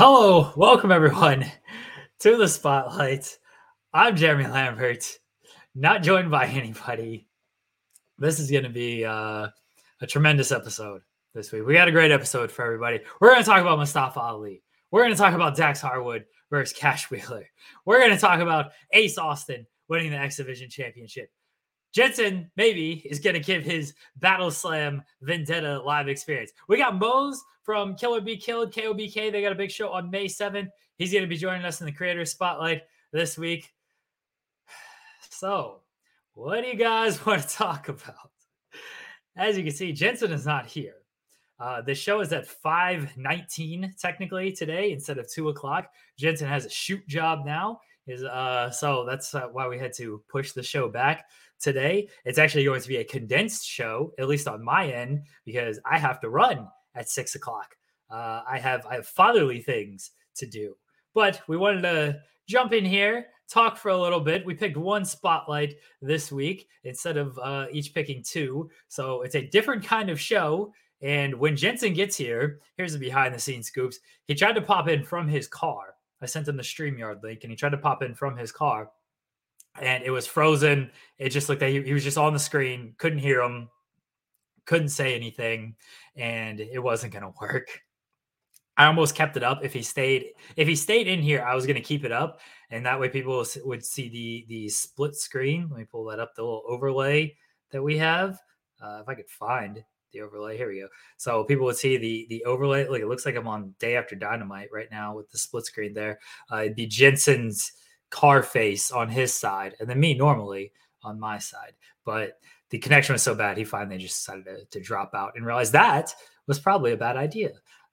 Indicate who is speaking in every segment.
Speaker 1: Hello, welcome everyone to the spotlight. I'm Jeremy Lambert, not joined by anybody. This is going to be uh, a tremendous episode this week. We got a great episode for everybody. We're going to talk about Mustafa Ali. We're going to talk about Dax Harwood versus Cash Wheeler. We're going to talk about Ace Austin winning the X Division Championship. Jensen maybe is going to give his Battle Slam Vendetta live experience. We got Mose from Killer Be Killed, KOBK. They got a big show on May 7th. He's going to be joining us in the Creator Spotlight this week. So, what do you guys want to talk about? As you can see, Jensen is not here. Uh, the show is at 519 technically today instead of 2 o'clock. Jensen has a shoot job now. Is uh, so that's uh, why we had to push the show back today. It's actually going to be a condensed show, at least on my end, because I have to run at six o'clock. Uh, I have I have fatherly things to do, but we wanted to jump in here, talk for a little bit. We picked one spotlight this week instead of uh, each picking two, so it's a different kind of show. And when Jensen gets here, here's the behind the scenes scoops. He tried to pop in from his car. I sent him the StreamYard link and he tried to pop in from his car and it was frozen. It just looked like he, he was just on the screen, couldn't hear him, couldn't say anything, and it wasn't going to work. I almost kept it up. If he stayed, if he stayed in here, I was going to keep it up, and that way people would see the the split screen. Let me pull that up, the little overlay that we have. Uh, if I could find the overlay, here we go. So people would see the the overlay. Look, it looks like I'm on Day After Dynamite right now with the split screen there. Uh, it'd be Jensen's car face on his side, and then me normally on my side. But the connection was so bad, he finally just decided to, to drop out and realized that was probably a bad idea.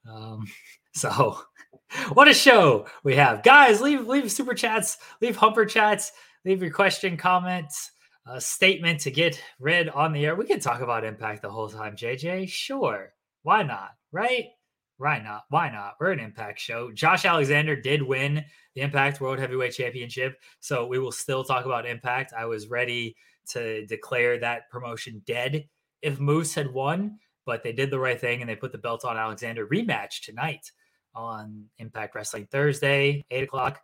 Speaker 1: Um, so, what a show we have, guys! Leave leave super chats, leave humper chats, leave your question, comments, statement to get read on the air. We can talk about impact the whole time, JJ. Sure, why not? Right? Why not? Why not? We're an impact show. Josh Alexander did win the Impact World Heavyweight Championship. So we will still talk about Impact. I was ready to declare that promotion dead if Moose had won, but they did the right thing and they put the belt on Alexander rematch tonight on Impact Wrestling Thursday, 8 o'clock.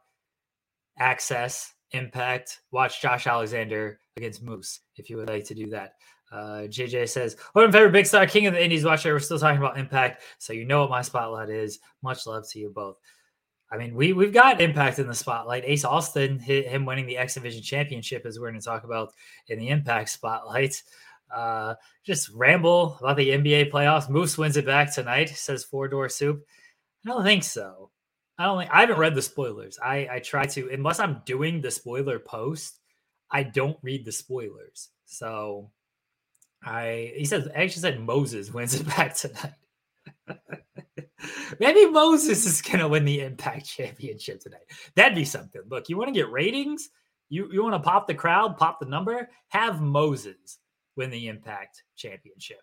Speaker 1: Access, Impact. Watch Josh Alexander against Moose if you would like to do that. Uh, JJ says, "What my favorite big star, king of the Indies watcher. We're still talking about Impact, so you know what my spotlight is. Much love to you both. I mean, we we've got Impact in the spotlight. Ace Austin, him winning the X Division Championship, is we're going to talk about in the Impact spotlight. Uh, just ramble about the NBA playoffs. Moose wins it back tonight. Says four door soup. I don't think so. I don't think I haven't read the spoilers. I I try to unless I'm doing the spoiler post. I don't read the spoilers. So I he says actually said Moses wins it back tonight. Maybe Moses is gonna win the Impact Championship tonight. That'd be something. Look, you want to get ratings? You you want to pop the crowd, pop the number? Have Moses win the Impact Championship.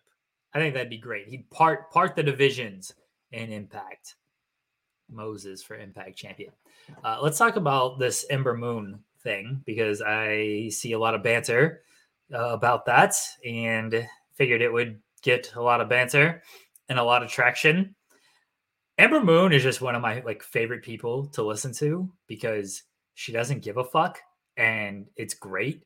Speaker 1: I think that'd be great. He'd part part the divisions in Impact. Moses for Impact champion. Uh, let's talk about this Ember Moon thing because I see a lot of banter uh, about that and figured it would get a lot of banter and a lot of traction. Ember Moon is just one of my like favorite people to listen to because she doesn't give a fuck and it's great.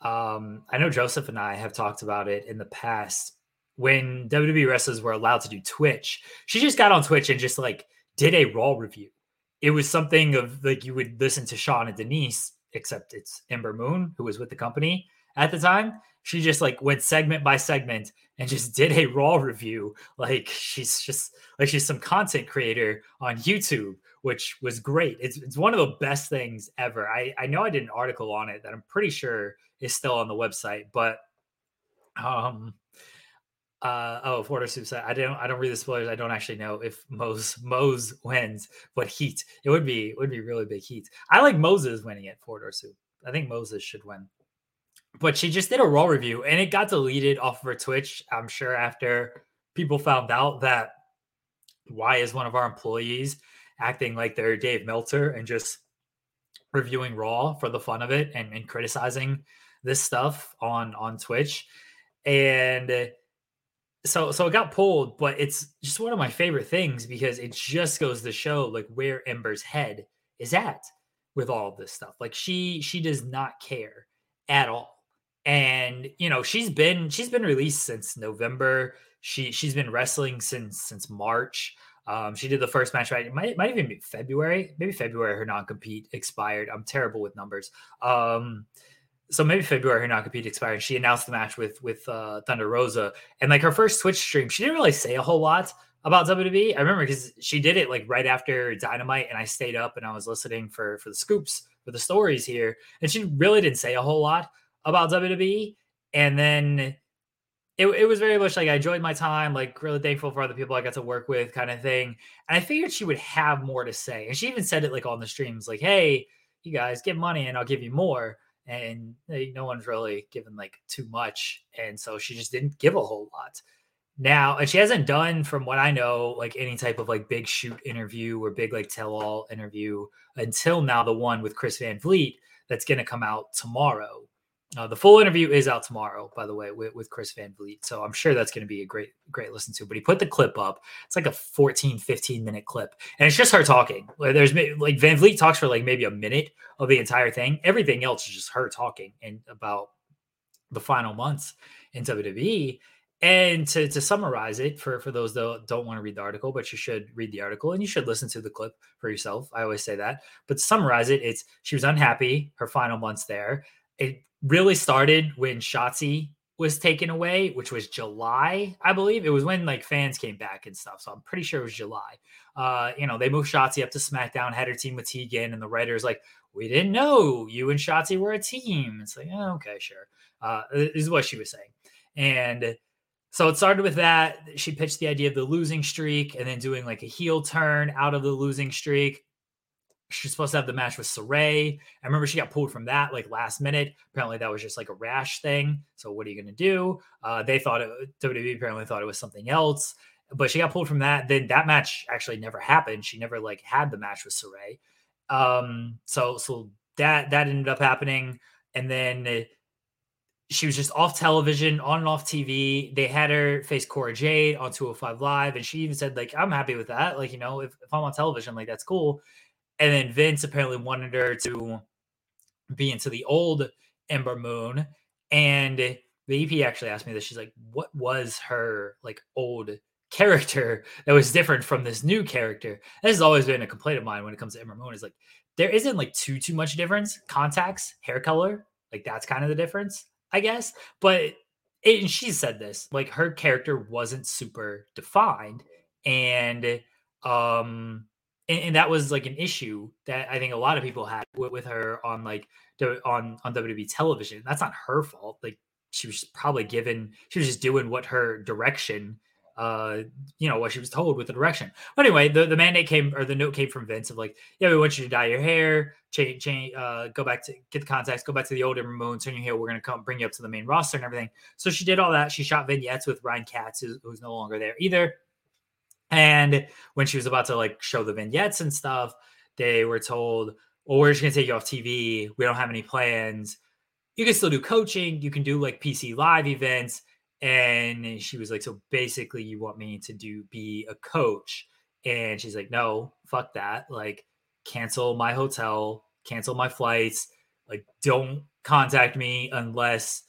Speaker 1: Um, I know Joseph and I have talked about it in the past when WWE wrestlers were allowed to do Twitch. She just got on Twitch and just like did a Raw review. It was something of like you would listen to Sean and Denise, except it's Ember Moon who was with the company at the time. She just like went segment by segment and just did a Raw review. Like she's just like she's some content creator on YouTube, which was great. It's, it's one of the best things ever. I, I know I did an article on it that I'm pretty sure is still on the website, but um uh, oh, Florida Soup said, I don't, I don't read the spoilers. I don't actually know if Mose Mose wins, but Heat, it would be, it would be really big Heat. I like Moses winning it. Florida Soup. I think Moses should win. But she just did a raw review, and it got deleted off of her Twitch. I'm sure after people found out that why is one of our employees acting like they're Dave Meltzer and just reviewing Raw for the fun of it and, and criticizing this stuff on on Twitch, and so so it got pulled, but it's just one of my favorite things because it just goes to show like where Ember's head is at with all of this stuff. Like she she does not care at all. And you know, she's been she's been released since November. She she's been wrestling since since March. Um, she did the first match right. It might, might even be February, maybe February. Her non compete expired. I'm terrible with numbers. Um, so maybe February her non-compete expired. She announced the match with with uh, Thunder Rosa, and like her first Twitch stream, she didn't really say a whole lot about WWE. I remember because she did it like right after Dynamite, and I stayed up and I was listening for for the scoops for the stories here, and she really didn't say a whole lot about WWE. And then it, it was very much like I enjoyed my time, like really thankful for other people I got to work with, kind of thing. And I figured she would have more to say, and she even said it like on the streams, like, "Hey, you guys, give money and I'll give you more." and no one's really given like too much and so she just didn't give a whole lot now and she hasn't done from what i know like any type of like big shoot interview or big like tell all interview until now the one with chris van vliet that's going to come out tomorrow uh, the full interview is out tomorrow, by the way, with, with Chris Van Vliet. So I'm sure that's going to be a great, great listen to. But he put the clip up. It's like a 14, 15 minute clip. And it's just her talking. There's like Van Vliet talks for like maybe a minute of the entire thing. Everything else is just her talking and about the final months in WWE. And to, to summarize it for, for those that don't want to read the article, but you should read the article and you should listen to the clip for yourself. I always say that. But to summarize it, it's she was unhappy her final months there. It really started when Shotzi was taken away, which was July, I believe. It was when like fans came back and stuff. So I'm pretty sure it was July. Uh, you know, they moved Shotzi up to SmackDown, had her team with Tegan, and the writers like, we didn't know you and Shotzi were a team. It's like, oh, okay, sure. Uh, is what she was saying. And so it started with that. She pitched the idea of the losing streak and then doing like a heel turn out of the losing streak she's supposed to have the match with Sarray. I remember she got pulled from that like last minute. Apparently that was just like a rash thing. So what are you going to do? Uh, they thought it, WWE apparently thought it was something else, but she got pulled from that. Then that match actually never happened. She never like had the match with Sarray. Um, so so that that ended up happening, and then. she was just off television, on and off TV. They had her face Cora Jade on 205 Live, and she even said, like, I'm happy with that. Like, you know, if, if I'm on television, like, that's cool. And then Vince apparently wanted her to be into the old Ember Moon. And the EP actually asked me this. She's like, what was her like old character that was different from this new character? This has always been a complaint of mine when it comes to Ember Moon. Is like there isn't like too too much difference. Contacts, hair color, like that's kind of the difference, I guess. But it, and she said this, like her character wasn't super defined. And um and, and, that was like an issue that I think a lot of people had with, with her on like on on WWE television. That's not her fault. Like she was probably given, she was just doing what her direction, uh, you know, what she was told with the direction. But anyway, the, the mandate came or the note came from Vince of like, yeah, we want you to dye your hair, change, change, uh, go back to get the contacts, go back to the old Moon, turn your hair. We're gonna come bring you up to the main roster and everything. So she did all that. She shot vignettes with Ryan Katz, who's, who's no longer there either And when she was about to like show the vignettes and stuff, they were told, well, we're just going to take you off TV. We don't have any plans. You can still do coaching. You can do like PC live events. And she was like, so basically, you want me to do be a coach? And she's like, no, fuck that. Like, cancel my hotel, cancel my flights. Like, don't contact me unless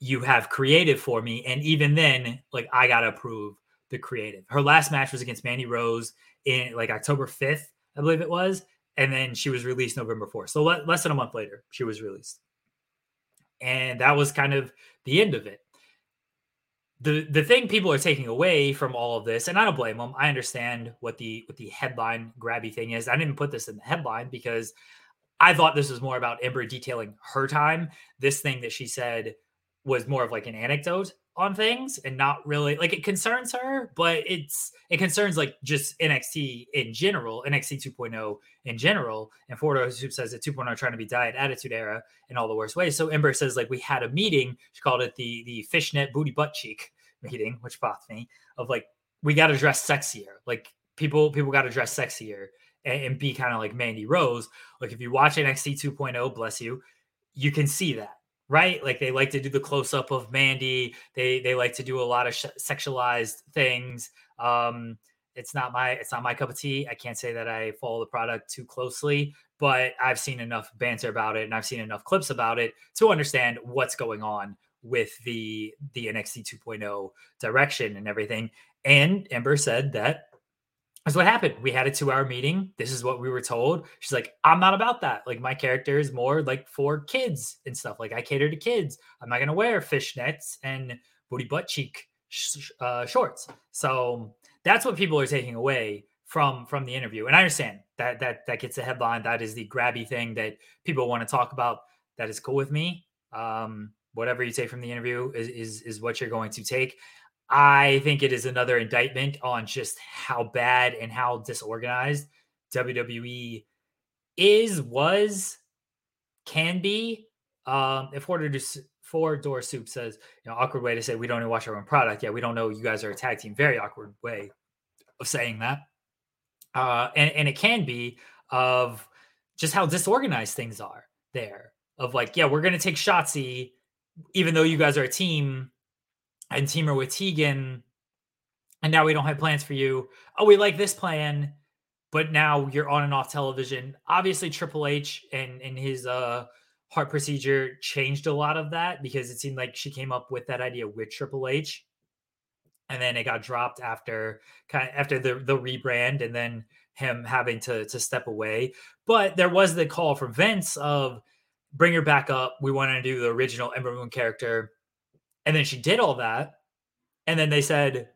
Speaker 1: you have creative for me. And even then, like, I got to approve the creative. Her last match was against Mandy Rose in like October 5th, I believe it was. And then she was released November 4th. So le- less than a month later, she was released. And that was kind of the end of it. The the thing people are taking away from all of this, and I don't blame them. I understand what the what the headline grabby thing is. I didn't put this in the headline because I thought this was more about Ember detailing her time. This thing that she said was more of like an anecdote on things and not really like it concerns her, but it's it concerns like just NXT in general, NXT 2.0 in general. And Fordo Soup says that 2.0 trying to be diet attitude era in all the worst ways. So Ember says like we had a meeting. She called it the the fishnet booty butt cheek meeting, which bothered me. Of like we got to dress sexier. Like people people got to dress sexier and, and be kind of like Mandy Rose. Like if you watch NXT 2.0, bless you, you can see that right? Like they like to do the close up of Mandy. They they like to do a lot of sh- sexualized things. Um, it's not my it's not my cup of tea. I can't say that I follow the product too closely, but I've seen enough banter about it and I've seen enough clips about it to understand what's going on with the the NXT 2.0 direction and everything. And Ember said that that's what happened. We had a two hour meeting. This is what we were told. She's like, I'm not about that. Like, my character is more like for kids and stuff. Like, I cater to kids. I'm not going to wear fishnets and booty butt cheek sh- uh, shorts. So that's what people are taking away from from the interview. And I understand that that that gets a headline. That is the grabby thing that people want to talk about. That is cool with me. Um, whatever you take from the interview is, is is what you're going to take. I think it is another indictment on just how bad and how disorganized WWE is, was, can be. Um, if Order to Four Door Soup says, you know, awkward way to say we don't even watch our own product. Yeah, we don't know you guys are a tag team. Very awkward way of saying that. Uh, and, and it can be of just how disorganized things are there. Of like, yeah, we're gonna take Shotzi, even though you guys are a team and teamer with Tegan, and now we don't have plans for you. Oh, we like this plan, but now you're on and off television. Obviously, Triple H and and his uh heart procedure changed a lot of that because it seemed like she came up with that idea with Triple H, and then it got dropped after kind of after the the rebrand, and then him having to to step away. But there was the call from Vince of bring her back up. We want to do the original Ember Moon character and then she did all that. And then they said,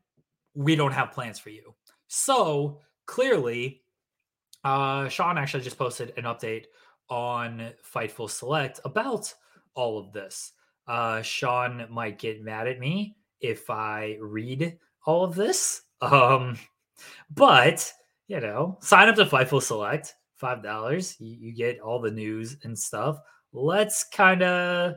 Speaker 1: we don't have plans for you. So clearly, uh, Sean actually just posted an update on Fightful Select about all of this. Uh, Sean might get mad at me if I read all of this. Um, but you know, sign up to Fightful Select, five dollars. You, you get all the news and stuff. Let's kind of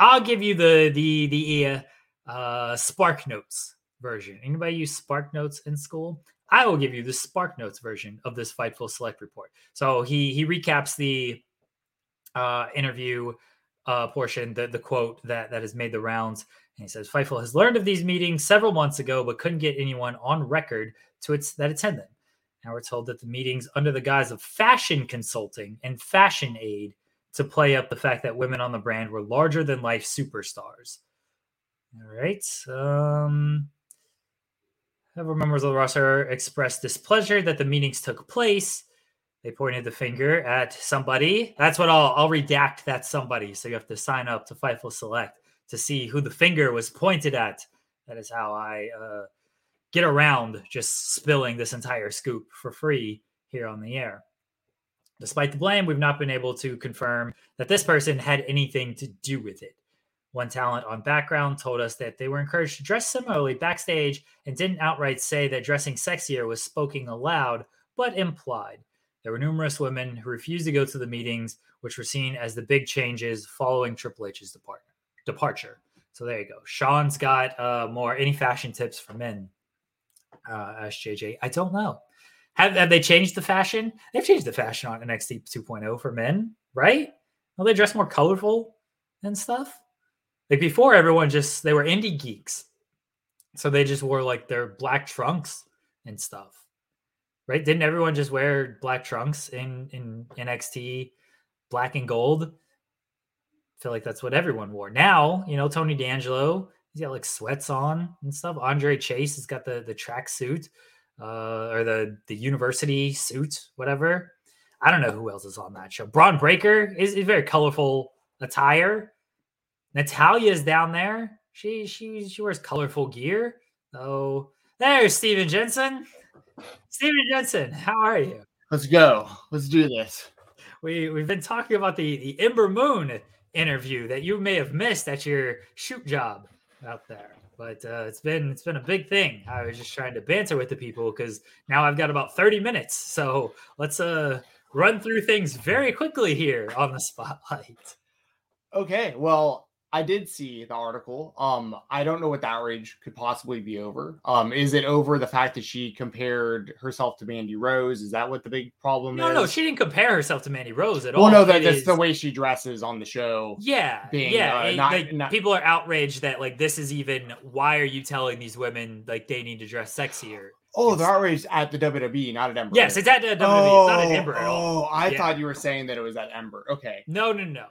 Speaker 1: I'll give you the the the uh, Spark Notes version. Anybody use Spark Notes in school? I will give you the Spark Notes version of this Fightful Select report. So he he recaps the uh, interview uh, portion, the the quote that that has made the rounds. And he says Fightful has learned of these meetings several months ago, but couldn't get anyone on record to its that attend them. Now we're told that the meetings under the guise of fashion consulting and fashion aid to play up the fact that women on the brand were larger than life superstars. All right. Um, several members of the roster expressed displeasure that the meetings took place. They pointed the finger at somebody. That's what I'll I'll redact that somebody. So you have to sign up to Fightful Select to see who the finger was pointed at. That is how I uh, get around just spilling this entire scoop for free here on the air. Despite the blame, we've not been able to confirm that this person had anything to do with it. One talent on background told us that they were encouraged to dress similarly backstage and didn't outright say that dressing sexier was spoken aloud, but implied. There were numerous women who refused to go to the meetings, which were seen as the big changes following Triple H's depart- departure. So there you go. Sean's got uh, more any fashion tips for men Uh, SJJ, I don't know. Have, have they changed the fashion? They've changed the fashion on NXT 2.0 for men, right? Well, they dress more colorful and stuff. Like before, everyone just they were indie geeks, so they just wore like their black trunks and stuff, right? Didn't everyone just wear black trunks in in NXT, black and gold? I feel like that's what everyone wore. Now, you know, Tony D'Angelo, he's got like sweats on and stuff. Andre Chase has got the the track suit, uh, or the the university suit, whatever. I don't know who else is on that show. Bron Breakker is, is very colorful attire. Natalya is down there. She she she wears colorful gear. Oh, there's Steven Jensen. Steven Jensen, how are you?
Speaker 2: Let's go. Let's do this.
Speaker 1: We we've been talking about the the Ember Moon interview that you may have missed at your shoot job out there. But uh, it's been it's been a big thing. I was just trying to banter with the people because now I've got about 30 minutes. So let's uh run through things very quickly here on the spotlight.
Speaker 2: Okay. Well, I did see the article. Um, I don't know what the outrage could possibly be over. Um, is it over the fact that she compared herself to Mandy Rose? Is that what the big problem
Speaker 1: No,
Speaker 2: is?
Speaker 1: no, she didn't compare herself to Mandy Rose at all.
Speaker 2: Well, no, that, that's
Speaker 1: is-
Speaker 2: the way she dresses on the show.
Speaker 1: Yeah,
Speaker 2: being,
Speaker 1: yeah.
Speaker 2: uh, not-
Speaker 1: like,
Speaker 2: not-
Speaker 1: people are outraged that like this is even. Why are you telling these women like they need to dress sexier?
Speaker 2: Oh,
Speaker 1: It's-
Speaker 2: the outrage at the WWE, not at Ember.
Speaker 1: Yes, it's at the WWE. it's not an Ember at all.
Speaker 2: Oh, I
Speaker 1: Yeah.
Speaker 2: thought you were saying that it was at Ember. Okay,
Speaker 1: No, no, no.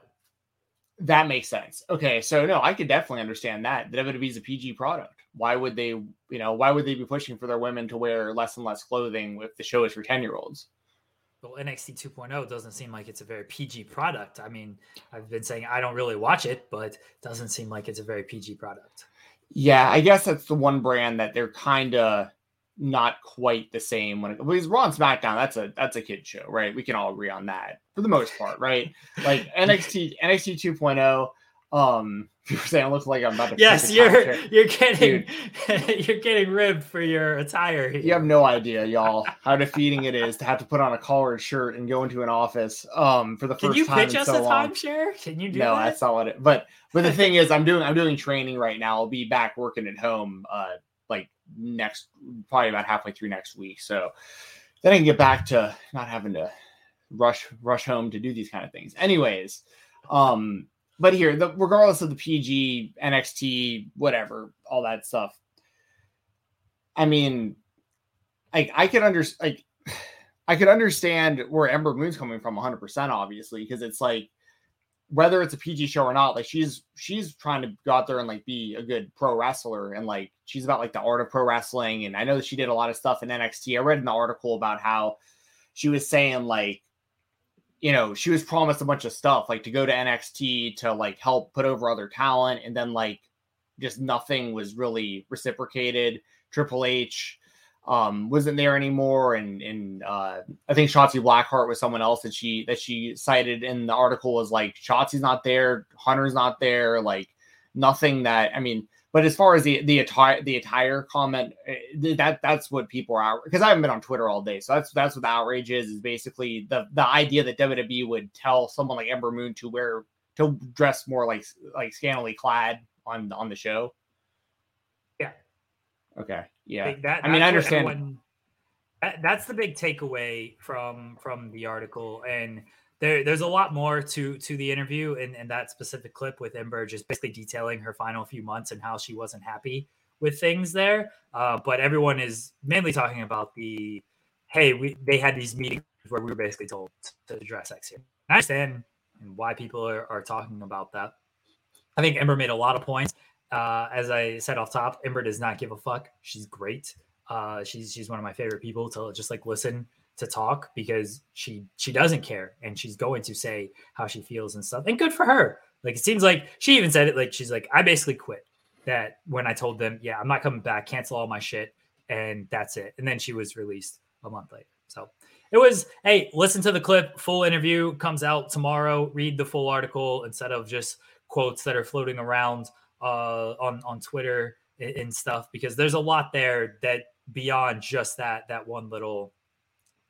Speaker 2: That makes sense. Okay, so no, I could definitely understand that. The WWE is a PG product. Why would they, you know, why would they be pushing for their women to wear less and less clothing if the show is for ten year olds?
Speaker 1: Well, NXT 2.0 doesn't seem like it's a very PG product. I mean, I've been saying I don't really watch it, but it doesn't seem like it's a very PG product.
Speaker 2: Yeah, I guess that's the one brand that they're kind of not quite the same when it because Raw and SmackDown that's a that's a kid show, right? We can all agree on that for the most part, right? Like NXT NXT 2.0. Um, people saying it looks like I'm about to.
Speaker 1: Yes, you're you're getting you're getting ribbed for your attire here.
Speaker 2: You have no idea, y'all, how defeating it is to have to put on a collared shirt and go into an office um for the
Speaker 1: Can
Speaker 2: first
Speaker 1: you
Speaker 2: time
Speaker 1: pitch
Speaker 2: in
Speaker 1: us
Speaker 2: so
Speaker 1: a
Speaker 2: long.
Speaker 1: timeshare? Can you do
Speaker 2: no,
Speaker 1: that?
Speaker 2: that's not what it. But but the thing is, I'm doing I'm doing training right now. I'll be back working at home, uh, next probably about halfway through next week. So then I can get back to not having to rush rush home to do these kind of things. Anyways, um, but here, the, regardless of the PG, NXT, whatever, all that stuff. I mean, like I could under like I could understand where Ember Moon's coming from 100 percent obviously because it's like whether it's a PG show or not, like she's she's trying to go out there and like be a good pro wrestler and like she's about like the art of pro wrestling. And I know that she did a lot of stuff in NXT. I read an article about how she was saying like, you know, she was promised a bunch of stuff, like to go to NXT to like help put over other talent, and then like just nothing was really reciprocated. Triple H um wasn't there anymore and and uh I think Shotzi Blackheart was someone else that she that she cited in the article was like Shotzi's not there, Hunter's not there, like nothing that I mean, but as far as the the attire the attire comment, eh, that that's what people are because I haven't been on Twitter all day, so that's that's what the outrage is is basically the the idea that WWE would tell someone like Ember Moon to wear to dress more like like scantily clad on on the show. Okay. Yeah.
Speaker 1: Like, that,
Speaker 2: I mean, I understand.
Speaker 1: everyone- that, that's the big takeaway from from the article, and there there's a lot more to to the interview and, and that specific clip with Ember just basically detailing her final few months and how she wasn't happy with things there. Uh, but everyone is mainly talking about the hey, we they had these meetings where we were basically told to address X here. I understand why people are, are talking about that. I think Ember made a lot of points. Uh, as I said off top, Ember does not give a fuck. She's great. Uh, she's she's one of my favorite people to just like listen to talk because she she doesn't care and she's going to say how she feels and stuff. And good for her. Like it seems like she even said it. Like she's like, I basically quit. That when I told them, yeah, I'm not coming back, cancel all my shit, and that's it. And then she was released a month later. So it was, hey, listen to the clip. Full interview comes out tomorrow. Read the full article instead of just quotes that are floating around uh, on on Twitter and, stuff because there's a lot there that beyond just that that one little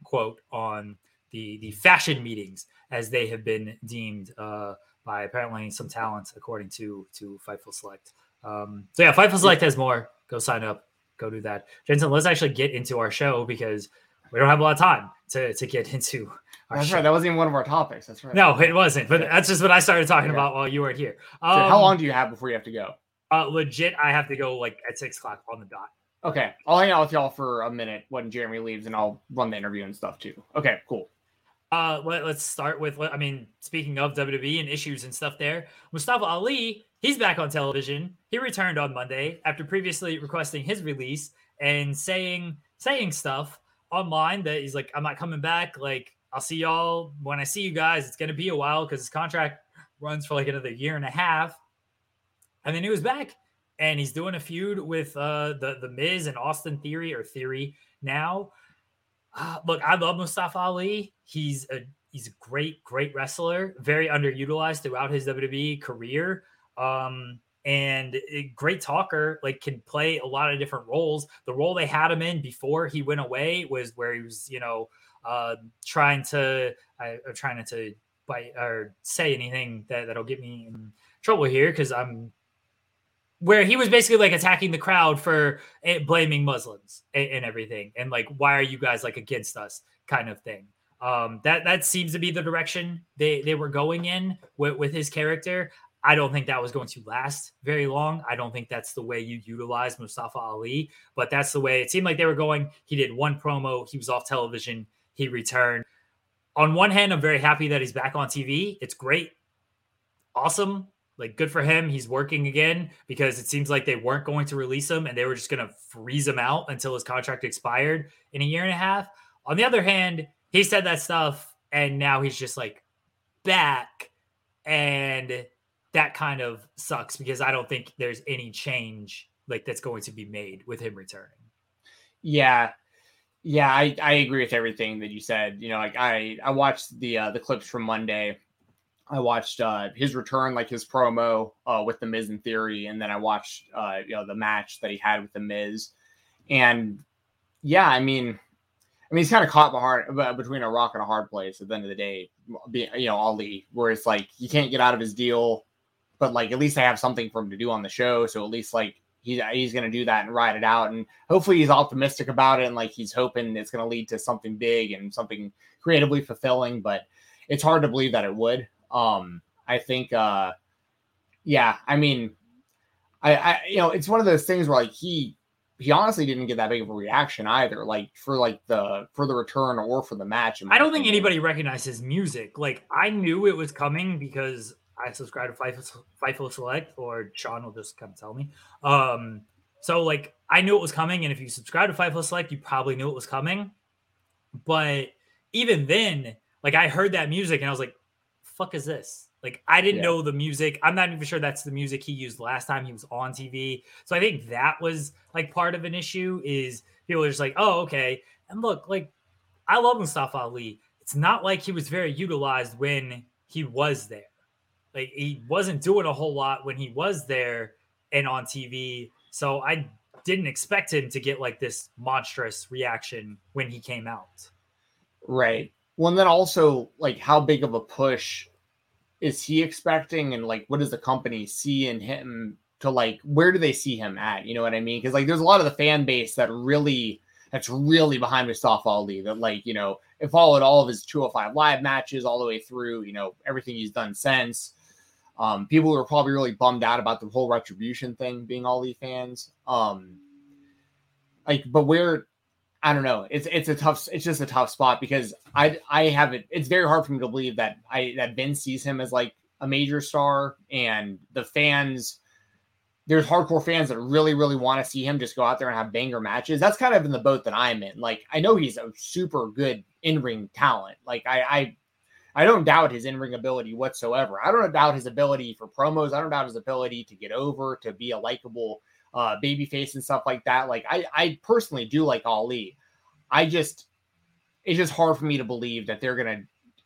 Speaker 1: quote on the the fashion meetings as they have been deemed uh, by apparently some talent according to to Fightful Select. Um, so yeah, Fightful Select has more. Go sign up. go do that. Jensen, let's actually get into our show because we don't have a lot of time to to get into
Speaker 2: That's
Speaker 1: show.
Speaker 2: right. That wasn't even one of our topics. That's right.
Speaker 1: No, it wasn't. But that's just what I started talking
Speaker 2: Okay.
Speaker 1: about while you weren't here.
Speaker 2: So how
Speaker 1: Um,
Speaker 2: long do you have before you have to go?
Speaker 1: Uh, legit, I have to go like at six o'clock on the dot.
Speaker 2: Okay, I'll hang out with y'all for a minute when Jeremy leaves, and I'll run the interview and stuff too. Okay, cool.
Speaker 1: Uh, let, us start with. I mean, speaking of WWE and issues and stuff, there, Mustafa Ali, he's back on television. He returned on Monday after previously requesting his release and saying saying stuff online that he's like, "I'm not coming back. Like, I'll see y'all when I see you guys. It's gonna be a while because his contract runs for like another year and a half." And then he was back, and he's doing a feud with uh the the Miz and Austin Theory or Theory now. Uh, look, I love Mustafa Ali. He's a he's a great, great wrestler, very underutilized throughout his WWE career. Um, and a great talker, like can play a lot of different roles. The role they had him in before he went away was where he was, you know, uh, trying to, I, I'm trying not to bite or say anything that that'll get me in trouble here because I'm where he was basically like attacking the crowd for eh, blaming Muslims and, and everything, and like, why are you guys like against us, kind of thing. Um, that that seems to be the direction they they were going in with, with his character. I don't think that was going to last very long. I don't think that's the way you utilize Mustafa Ali, but that's the way it seemed like they were going. He did one promo, he was off television, he returned. On one hand, I'm very happy that he's back on TV. It's great, awesome, like good for him. He's working again because it seems like they weren't going to release him and they were just going to freeze him out until his contract expired in a year and a half. On the other hand, he said that stuff and now he's just like back and that kind of sucks because I don't think there's any change like that's going to be made with him returning.
Speaker 2: Yeah, yeah, I, I agree with everything that you said. You know, like I I watched the uh, the clips from Monday. I watched uh, his return, like his promo uh, with the Miz in theory, and then I watched uh, you know the match that he had with the Miz, and yeah, I mean, I mean he's kind of caught behind, between a rock and a hard place. At the end of the day, being you know Ali, where it's like you can't get out of his deal, but like at least I have something for him to do on the show, so at least like he's he's going to do that and ride it out. And hopefully he's optimistic about it and like he's hoping it's going to lead to something big and something creatively fulfilling but it's hard to believe that it would. Um i think uh yeah i mean i i you know it's one of those things where like he he honestly didn't get that big of a reaction either like for like the for the return or for the match
Speaker 1: I don't think anybody recognized his music. Like I knew it was coming because I subscribe to Fightful, Fightful Select, or Sean will just come tell me. Um, so like I knew it was coming, and if you subscribe to Fightful Select, you probably knew it was coming. But even then, like I heard that music and I was like, "Fuck is this?" Like I didn't
Speaker 2: Yeah.
Speaker 1: know the music. I'm not even sure that's the music he used last time he was on TV. So I think that was like part of an issue. Is people are just like, "Oh, okay." And look, like I love Mustafa Ali. It's not like he was very utilized when he was there. Like he wasn't doing a whole lot when he was there and on TV. So I didn't expect him to get like this monstrous reaction when he came out.
Speaker 2: Right. Well, and then also, like, how big of a push is he expecting? And, like, what does the company see in him to, like, where do they see him at? You know what I mean? Because, like, there's a lot of the fan base that really, that's really behind Mustafa Ali, that, like, you know, it followed all of his 205 live matches all the way through, you know, everything he's done since. Um, people were probably really bummed out about the whole retribution thing being Ali fans. Um, like, but where I don't know. It's it's a tough. It's just a tough spot because I I have it. It's very hard for me to believe that I that Ben sees him as like a major star, and the fans. There's hardcore fans that really really want to see him just go out there and have banger matches. That's kind of in the boat that I'm in. Like I know he's a super good in ring talent. Like I I I don't doubt his in ring ability whatsoever. I don't doubt his ability for promos. I don't doubt his ability to get over, to be a likable uh, baby face and stuff like that. Like I, I personally do like Ali. I just, it's just hard for me to believe that they're gonna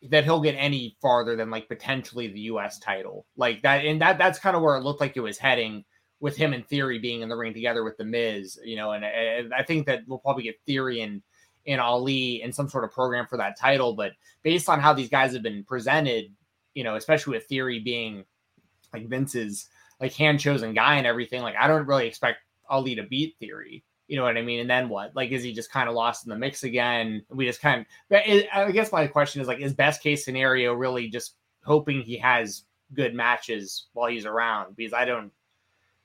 Speaker 2: that he'll get any farther than like potentially the U.S. title like that. And that that's kind of where it looked like it was heading with him and Theory being in the ring together with the Miz. You know, and, and I think that we'll probably get Theory and and Ali in some sort of program for that title. But based on how these guys have been presented, you know, especially with Theory being like Vince's like hand chosen guy and everything. Like I don't really expect Ali to beat Theory. You know what I mean? And then what? Like, is he just kind of lost in the mix again? We just kind of. I guess my question is like, is best case scenario really just hoping he has good matches while he's around? Because I don't.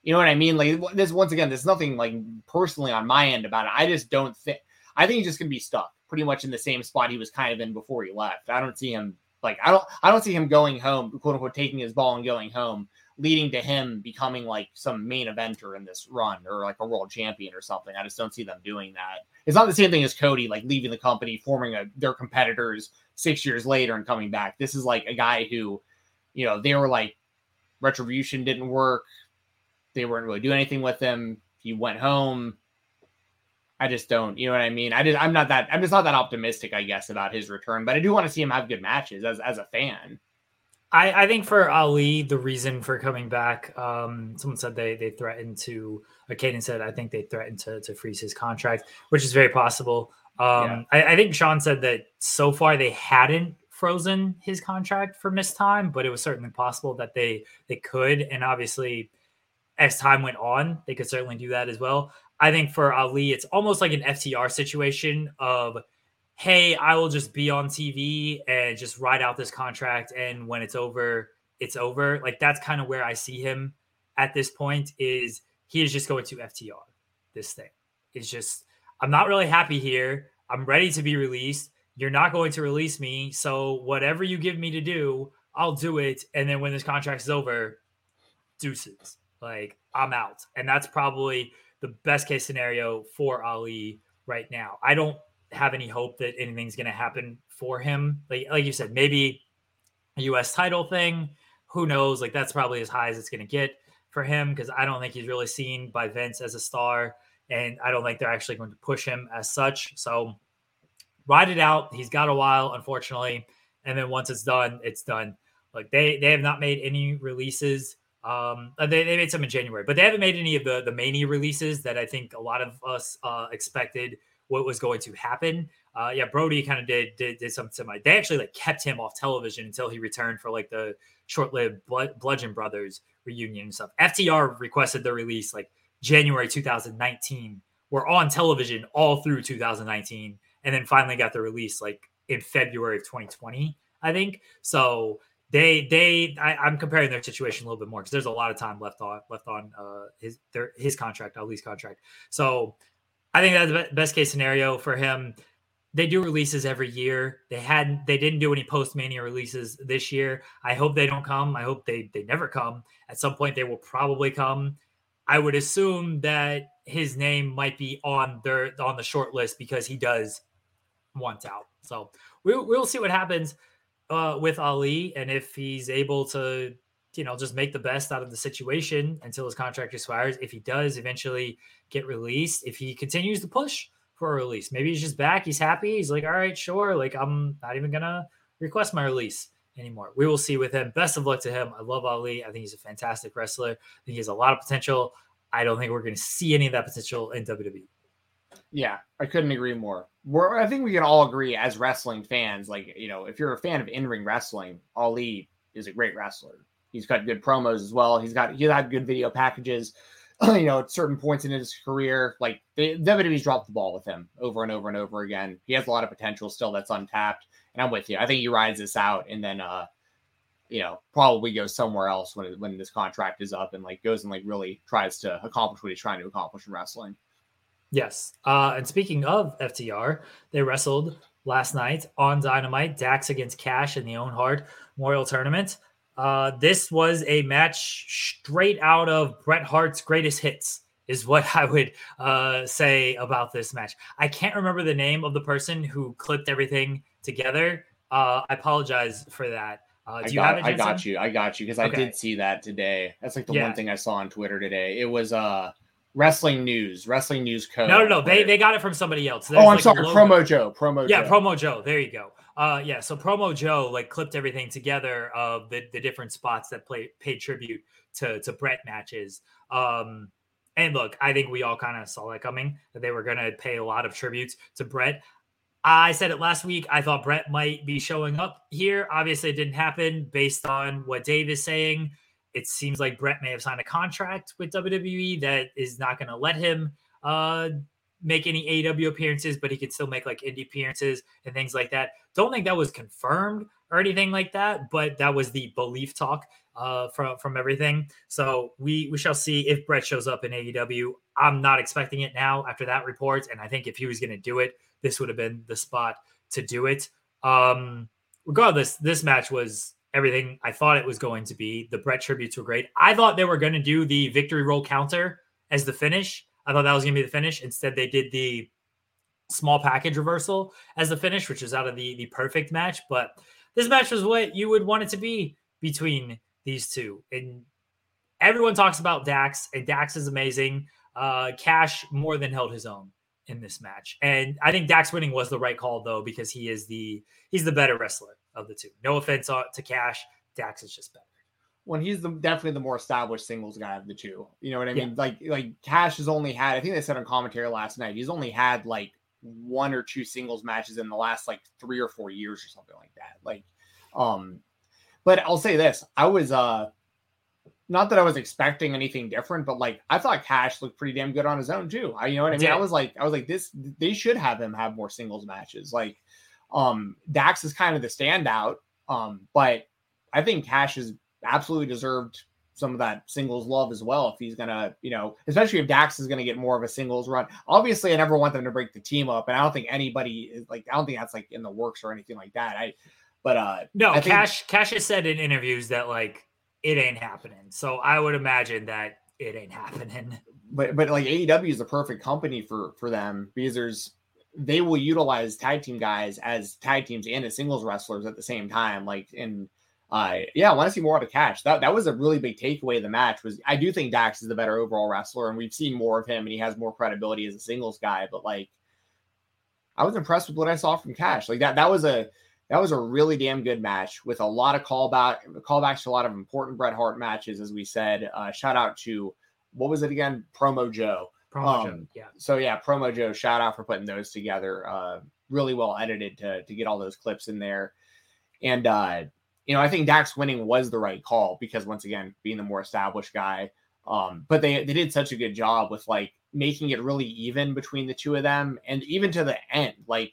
Speaker 2: You know what I mean? Like this once again, there's nothing like personally on my end about it. I just don't think. I think he's just gonna be stuck pretty much in the same spot he was kind of in before he left. I don't see him like I don't I don't see him going home, quote unquote, taking his ball and going home, leading to him becoming like some main eventer in this run or like a world champion or something. I just don't see them doing that. It's not the same thing as Cody, like leaving the company, forming a, their competitors six years later and coming back. This is like a guy who, you know, they were like retribution didn't work. They weren't really doing anything with him. He went home I just don't, you know what I mean? I just I'm not that I'm just not that optimistic, I guess, about his return. But I do want to see him have good matches as as a fan.
Speaker 1: I, I think for Ali, the reason for coming back, um, someone said they they threatened to. Or Caden said I think they threatened to to freeze his contract, which is very possible. Um, I, I think Sean said that so far they hadn't frozen his contract for missed time, but it was certainly possible that they they could, and obviously as time went on, they could certainly do that as well. I think for Ali, it's almost like an FTR situation of, hey, I will just be on TV and just ride out this contract. And when it's over, it's over. Like that's kind of where I see him at this point is he is just going to FTR. This thing is just, I'm not really happy here. I'm ready to be released. You're not going to release me. So whatever you give me to do, I'll do it. And then when this contract is over, deuces. Like I'm out. And that's probably the best case scenario for Ali right now. I don't have any hope that anything's going to happen for him. Like like you said, maybe a US title thing. Who knows? Like that's probably as high as it's going to get for him because I don't think he's really seen by Vince as a star, and I don't think they're actually going to push him as such. So ride it out. He's got a while, unfortunately, and then once it's done, it's done. Like they they have not made any releases um, they, they made some in January, but they haven't made any of the the Mania releases that I think a lot of us uh, expected what was going to happen. Uh, yeah, Brody kind of did, did did some similar. They actually like kept him off television until he returned for like the short-lived Bludgeon Brothers reunion and stuff. FTR requested the release like January 2019. We're on television all through 2019, and then finally got the release like in February of 2020, I think. So they they I, am comparing their situation a little bit more because there's a lot of time left on left on uh, his their his contract, Ali's contract. So I think that's the best case scenario for him. They do releases every year. They hadn't they didn't do any post mania releases this year. I hope they don't come. I hope they they never come. At some point they will probably come. I would assume that his name might be on their on the short list because he does want out. So we'll we'll see what happens uh, with Ali, and if he's able to, you know, just make the best out of the situation until his contract expires. If he does eventually get released, if he continues to push for a release, maybe he's just back. He's happy. He's like, all right, sure. Like I'm not even gonna request my release anymore. We will see with him. Best of luck to him. I love Ali. I think he's a fantastic wrestler. I think he has a lot of potential. I don't think we're going to see any of that potential in WWE.
Speaker 2: Yeah, I couldn't agree more. We're, I think we can all agree as wrestling fans, like, you know, if you're a fan of in ring wrestling, Ali is a great wrestler. He's got good promos as well. He's got, he's had good video packages, you know, at certain points in his career. Like, the WWE's dropped the ball with him over and over and over again. He has a lot of potential still that's untapped. And I'm with you. I think he rides this out and then, uh, you know, probably goes somewhere else when when this contract is up and like goes and like really tries to accomplish what he's trying to accomplish in wrestling.
Speaker 1: Yes. Uh, and speaking of FTR, they wrestled last night on Dynamite, Dax against Cash in the Owen Hart Memorial Tournament. Uh, this was a match straight out of Bret Hart's greatest hits, is what I would uh, say about this match. I can't remember the name of the person who clipped everything together. Uh, I apologize for that. Uh, do
Speaker 2: I
Speaker 1: you
Speaker 2: got,
Speaker 1: have it?
Speaker 2: I got you. I got you because
Speaker 1: Okay.
Speaker 2: I did see that today. That's like the
Speaker 1: Yeah.
Speaker 2: one thing I saw on Twitter today. It was uh wrestling news, wrestling news code.
Speaker 1: No, no, no. They they got it from somebody else.
Speaker 2: Oh,
Speaker 1: There's
Speaker 2: I'm
Speaker 1: like
Speaker 2: sorry. Promo Joe. Promo Joe.
Speaker 1: Yeah,
Speaker 2: Joe.
Speaker 1: promo Joe. There you go. Uh, yeah. So promo Joe like clipped everything together of the, the different spots that play paid tribute to to Bret matches. Um, and look, I think we all kind of saw that coming that they were going to pay a lot of tributes to Bret. I said it last week. I thought Bret might be showing up here. Obviously, it didn't happen based on what Dave is saying. It seems like Bret may have signed a contract with WWE that is not going to let him uh, make any AEW appearances, but he could still make like indie appearances and things like that. Don't think that was confirmed or anything like that, but that was the belief talk uh, from from everything. So we we shall see if Bret shows up in AEW. I'm not expecting it now after that report, and I think if he was going to do it, this would have been the spot to do it. Um, regardless, this match was everything I thought it was going to be. The Bret tributes were great. I thought they were going to do the victory roll counter as the finish. I thought that was going to be the finish. Instead, they did the small package reversal as the finish, which was out of the the perfect match. But this match was what you would want it to be between these two. And everyone talks about Dax, and Dax is amazing. Uh, Cash more than held his own in this match, and I think Dax winning was the right call though because he is the he's the better wrestler of the two. No offense to Cash, Dax is just better.
Speaker 2: when he's the definitely the more established singles guy of the two. You know what I
Speaker 1: Yeah.
Speaker 2: mean? Like like Cash has only had I think they said on commentary last night he's only had like one or two singles matches in the last like three or four years or something like that. Like um but I'll say this. I was uh not that I was expecting anything different, but like I thought Cash looked pretty damn good on his own too. I you know what I mean? I was like I was like this they should have him have more singles matches. Like um Dax is kind of the standout. Um but I think Cash is absolutely deserved some of that singles love as well if he's gonna, you know, especially if Dax is gonna get more of a singles run. Obviously, I never want them to break the team up, and I don't think anybody is like I don't think that's like in the works or anything like that. I but uh
Speaker 1: No,
Speaker 2: I think-
Speaker 1: Cash Cash has said in interviews that like it ain't happening. So I would imagine that it ain't happening.
Speaker 2: but but like AEW is the perfect company for for them because there's they will utilize tag team guys as tag teams and as singles wrestlers at the same time. Like and uh yeah, I want to see more out of Cash. That that was a really big takeaway of the match. Was I do think Dax is the better overall wrestler, and we've seen more of him, and he has more credibility as a singles guy. But like, I was impressed with what I saw from Cash. Like that that was a that was a really damn good match with a lot of callback callbacks to a lot of important Bret Hart matches, as we said. Uh, shout out to what was it again? Promo Joe.
Speaker 1: Promo
Speaker 2: Um,
Speaker 1: Joe, yeah.
Speaker 2: So yeah, Promo Joe, shout out for putting those together. Uh, really well edited to to get all those clips in there. And uh, you know, I think Dax winning was the right call because once again, being the more established guy. Um, but they they did such a good job with like making it really even between the two of them, and even to the end, like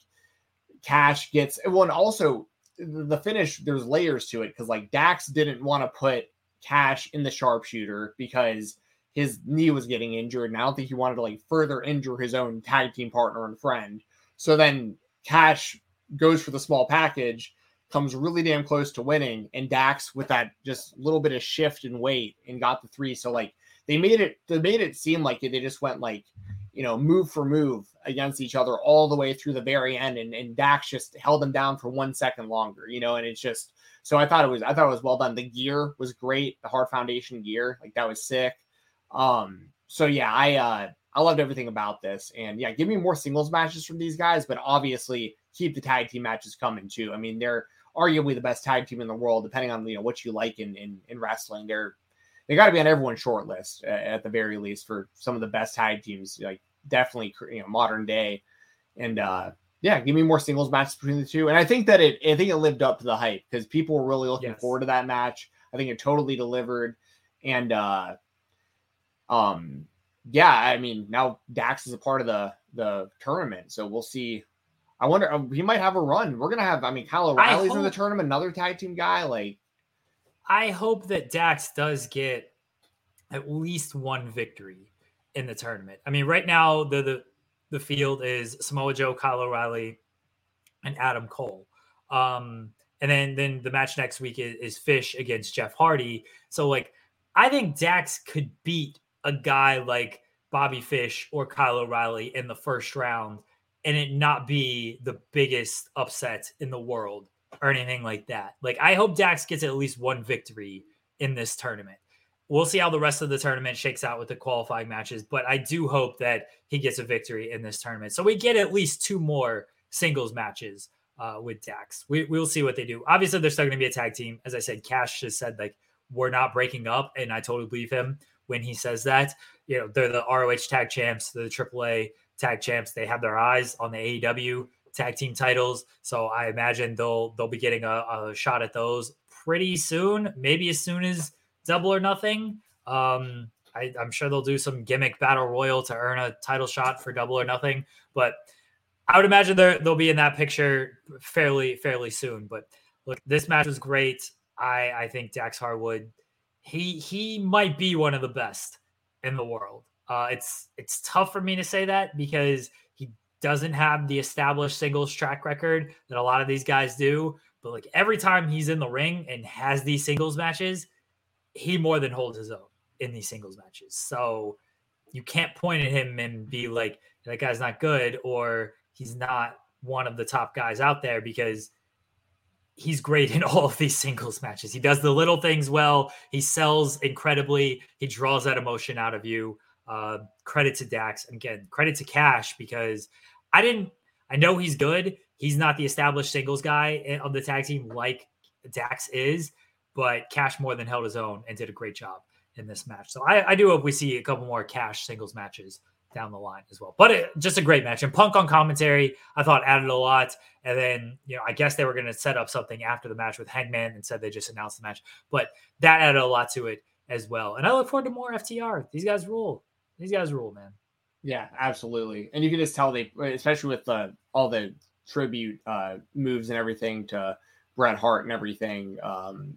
Speaker 2: Cash gets well, and also the finish. There's layers to it because like Dax didn't want to put Cash in the sharpshooter because his knee was getting injured, and I don't think he wanted to like further injure his own tag team partner and friend. So then Cash goes for the small package, comes really damn close to winning, and Dax with that just little bit of shift and weight and got the three. So like they made it they made it seem like they just went like you know move for move against each other all the way through the very end, and, and Dax just held them down for one second longer, you know, and it's just so I thought it was I thought it was well done. The gear was great, the Hart Foundation gear, like that was sick. Um, so yeah, I uh I loved everything about this. And yeah, give me more singles matches from these guys, but obviously keep the tag team matches coming too. I mean, they're arguably the best tag team in the world, depending on you know what you like in in, in wrestling. They're they got to be on everyone's short list uh, at the very least for some of the best tag teams, like definitely you know modern day. And uh yeah, give me more singles matches between the two. And I think that it I think it lived up to the hype because people were really looking
Speaker 1: Yes.
Speaker 2: forward to that match. I think it totally delivered. And uh um yeah, I mean now Dax is a part of the the tournament, so we'll see. I wonder uh, he might have a run. We're gonna have. I mean, Kyle O'Reilly's in the tournament, another tag team guy. Like,
Speaker 1: I hope that Dax does get at least one victory in the tournament. I mean, right now the the, the field is Samoa Joe, Kyle O'Reilly, and Adam Cole. Um, and then then the match next week is, is Fish against Jeff Hardy. So like I think Dax could beat a guy like Bobby Fish or Kyle O'Reilly in the first round and it not be the biggest upset in the world or anything like that. Like I hope Dax gets at least one victory in this tournament. We'll see how the rest of the tournament shakes out with the qualifying matches, but I do hope that he gets a victory in this tournament. So we get at least two more singles matches uh, with Dax. We, we'll see what they do. Obviously, they're still going to be a tag team. As I said, Cash just said like we're not breaking up, and I totally believe him when he says that. You know, they're the ROH tag champs, the AAA tag champs. They have their eyes on the AEW tag team titles, so I imagine they'll they'll be getting a, a shot at those pretty soon. Maybe as soon as Double or Nothing. Um, I, I'm sure they'll do some gimmick battle royal to earn a title shot for double or nothing. But I would imagine they'll be in that picture fairly fairly soon. But look, this match was great. I I think Dax Harwood, he he might be one of the best in the world. Uh, it's it's tough for me to say that because he doesn't have the established singles track record that a lot of these guys do. But like every time he's in the ring and has these singles matches, he more than holds his own in these singles matches. So you can't point at him and be like, that guy's not good or he's not one of the top guys out there because he's great in all of these singles matches. He does the little things well. He sells incredibly. He draws that emotion out of you. Uh, credit to Dax. Again, credit to Cash because I didn't, I know he's good. He's not the established singles guy of the tag team like Dax is, but Cash more than held his own and did a great job in this match. So I, I do hope we see a couple more Cash singles matches down the line as well. But it, just a great match. And Punk on commentary, I thought added a lot. And then, you know, I guess they were going to set up something after the match with Hangman and said they just announced the match. But that added a lot to it as well. And I look forward to more FTR. These guys rule. These guys rule, man.
Speaker 2: Yeah, absolutely. And you can just tell they, especially with the all the tribute uh, moves and everything to Bret Hart and everything. Um,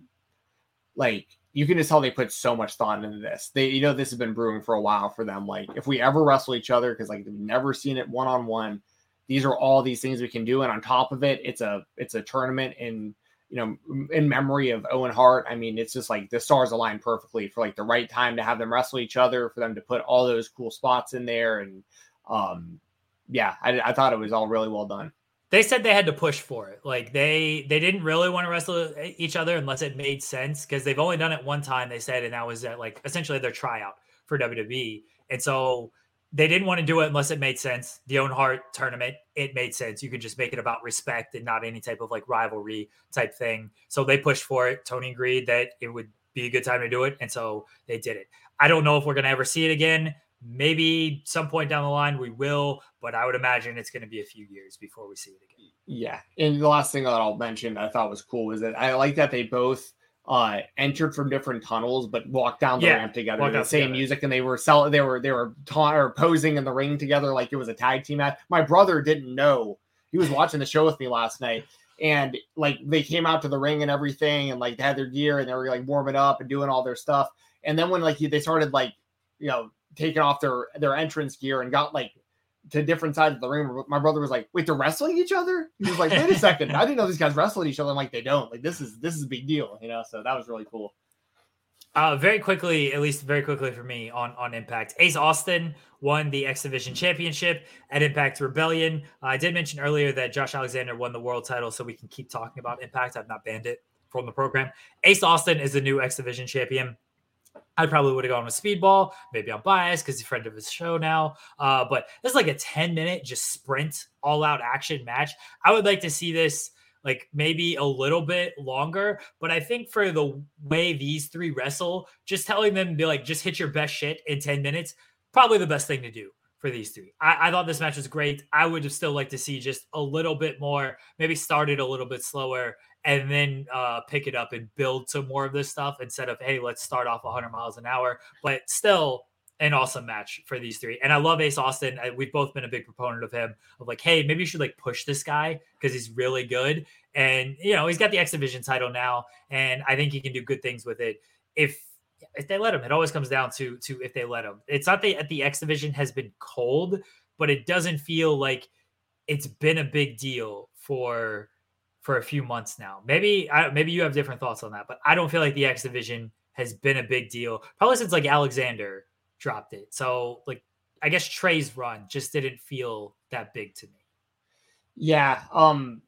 Speaker 2: like you can just tell they put so much thought into this. They, you know, this has been brewing for a while for them. Like, if we ever wrestle each other, because like we've never seen it one on one, these are all these things we can do. And on top of it, it's a it's a tournament in you know in memory of Owen Hart. I mean, it's just like the stars align perfectly for like the right time to have them wrestle each other, for them to put all those cool spots in there, and um, yeah, I, I thought it was all really well done
Speaker 1: they said they had to push for it. Like they they didn't really want to wrestle each other unless it made sense because they've only done it one time. They said, and that was at like essentially their tryout for WWE, and so they didn't want to do it unless it made sense. The Owen Hart tournament, it made sense. You could just make it about respect and not any type of like rivalry type thing. So they pushed for it. Tony agreed that it would be a good time to do it, and so they did it. I don't know if we're gonna ever see it again. Maybe some point down the line we will, but I would imagine it's going to be a few years before we see it again.
Speaker 2: Yeah. And the last thing that I'll mention I thought was cool was that I like that they both uh entered from different tunnels but walked down the
Speaker 1: Yeah,
Speaker 2: ramp together the
Speaker 1: out
Speaker 2: same
Speaker 1: together.
Speaker 2: music and they were selling they were they were ta- or posing in the ring together like it was a tag team match my brother didn't know he was watching the show with me last night and like they came out to the ring and everything and like they had their gear and they were like warming up and doing all their stuff and then when like they started like you know taking off their their entrance gear and got like to different sides of the ring. My brother was like, "Wait, they're wrestling each other?" He was like, "Wait a second, I didn't know these guys wrestled each other." I'm like, "They don't. Like this is this is a big deal, you know." So that was really cool.
Speaker 1: Uh, very quickly, at least very quickly for me on on Impact, Ace Austin won the X Division Championship at Impact Rebellion. Uh, I did mention earlier that Josh Alexander won the world title, so we can keep talking about Impact. I've not banned it from the program. Ace Austin is the new X Division champion. I probably would have gone with Speedball. Maybe I'm biased because he's a friend of his show now. Uh, but this is like a 10 minute just sprint, all out action match. I would like to see this like maybe a little bit longer. But I think for the way these three wrestle, just telling them be like, just hit your best shit in 10 minutes, probably the best thing to do for these three. I, I thought this match was great. I would have still like to see just a little bit more, maybe started a little bit slower and then uh, pick it up and build to more of this stuff instead of, hey, let's start off 100 miles an hour. But still, an awesome match for these three. And I love Ace Austin. I, we've both been a big proponent of him of like, hey, maybe you should like push this guy because he's really good. And you know, he's got the X Division title now, and I think he can do good things with it if if they let him. It always comes down to to if they let him. It's not that the X Division has been cold, but it doesn't feel like it's been a big deal for for a few months now. Maybe I, maybe you have different thoughts on that, but I don't feel like the X Division has been a big deal probably since like Alexander dropped it. So like I guess Trey's run just didn't feel that big to me.
Speaker 2: Yeah. Um,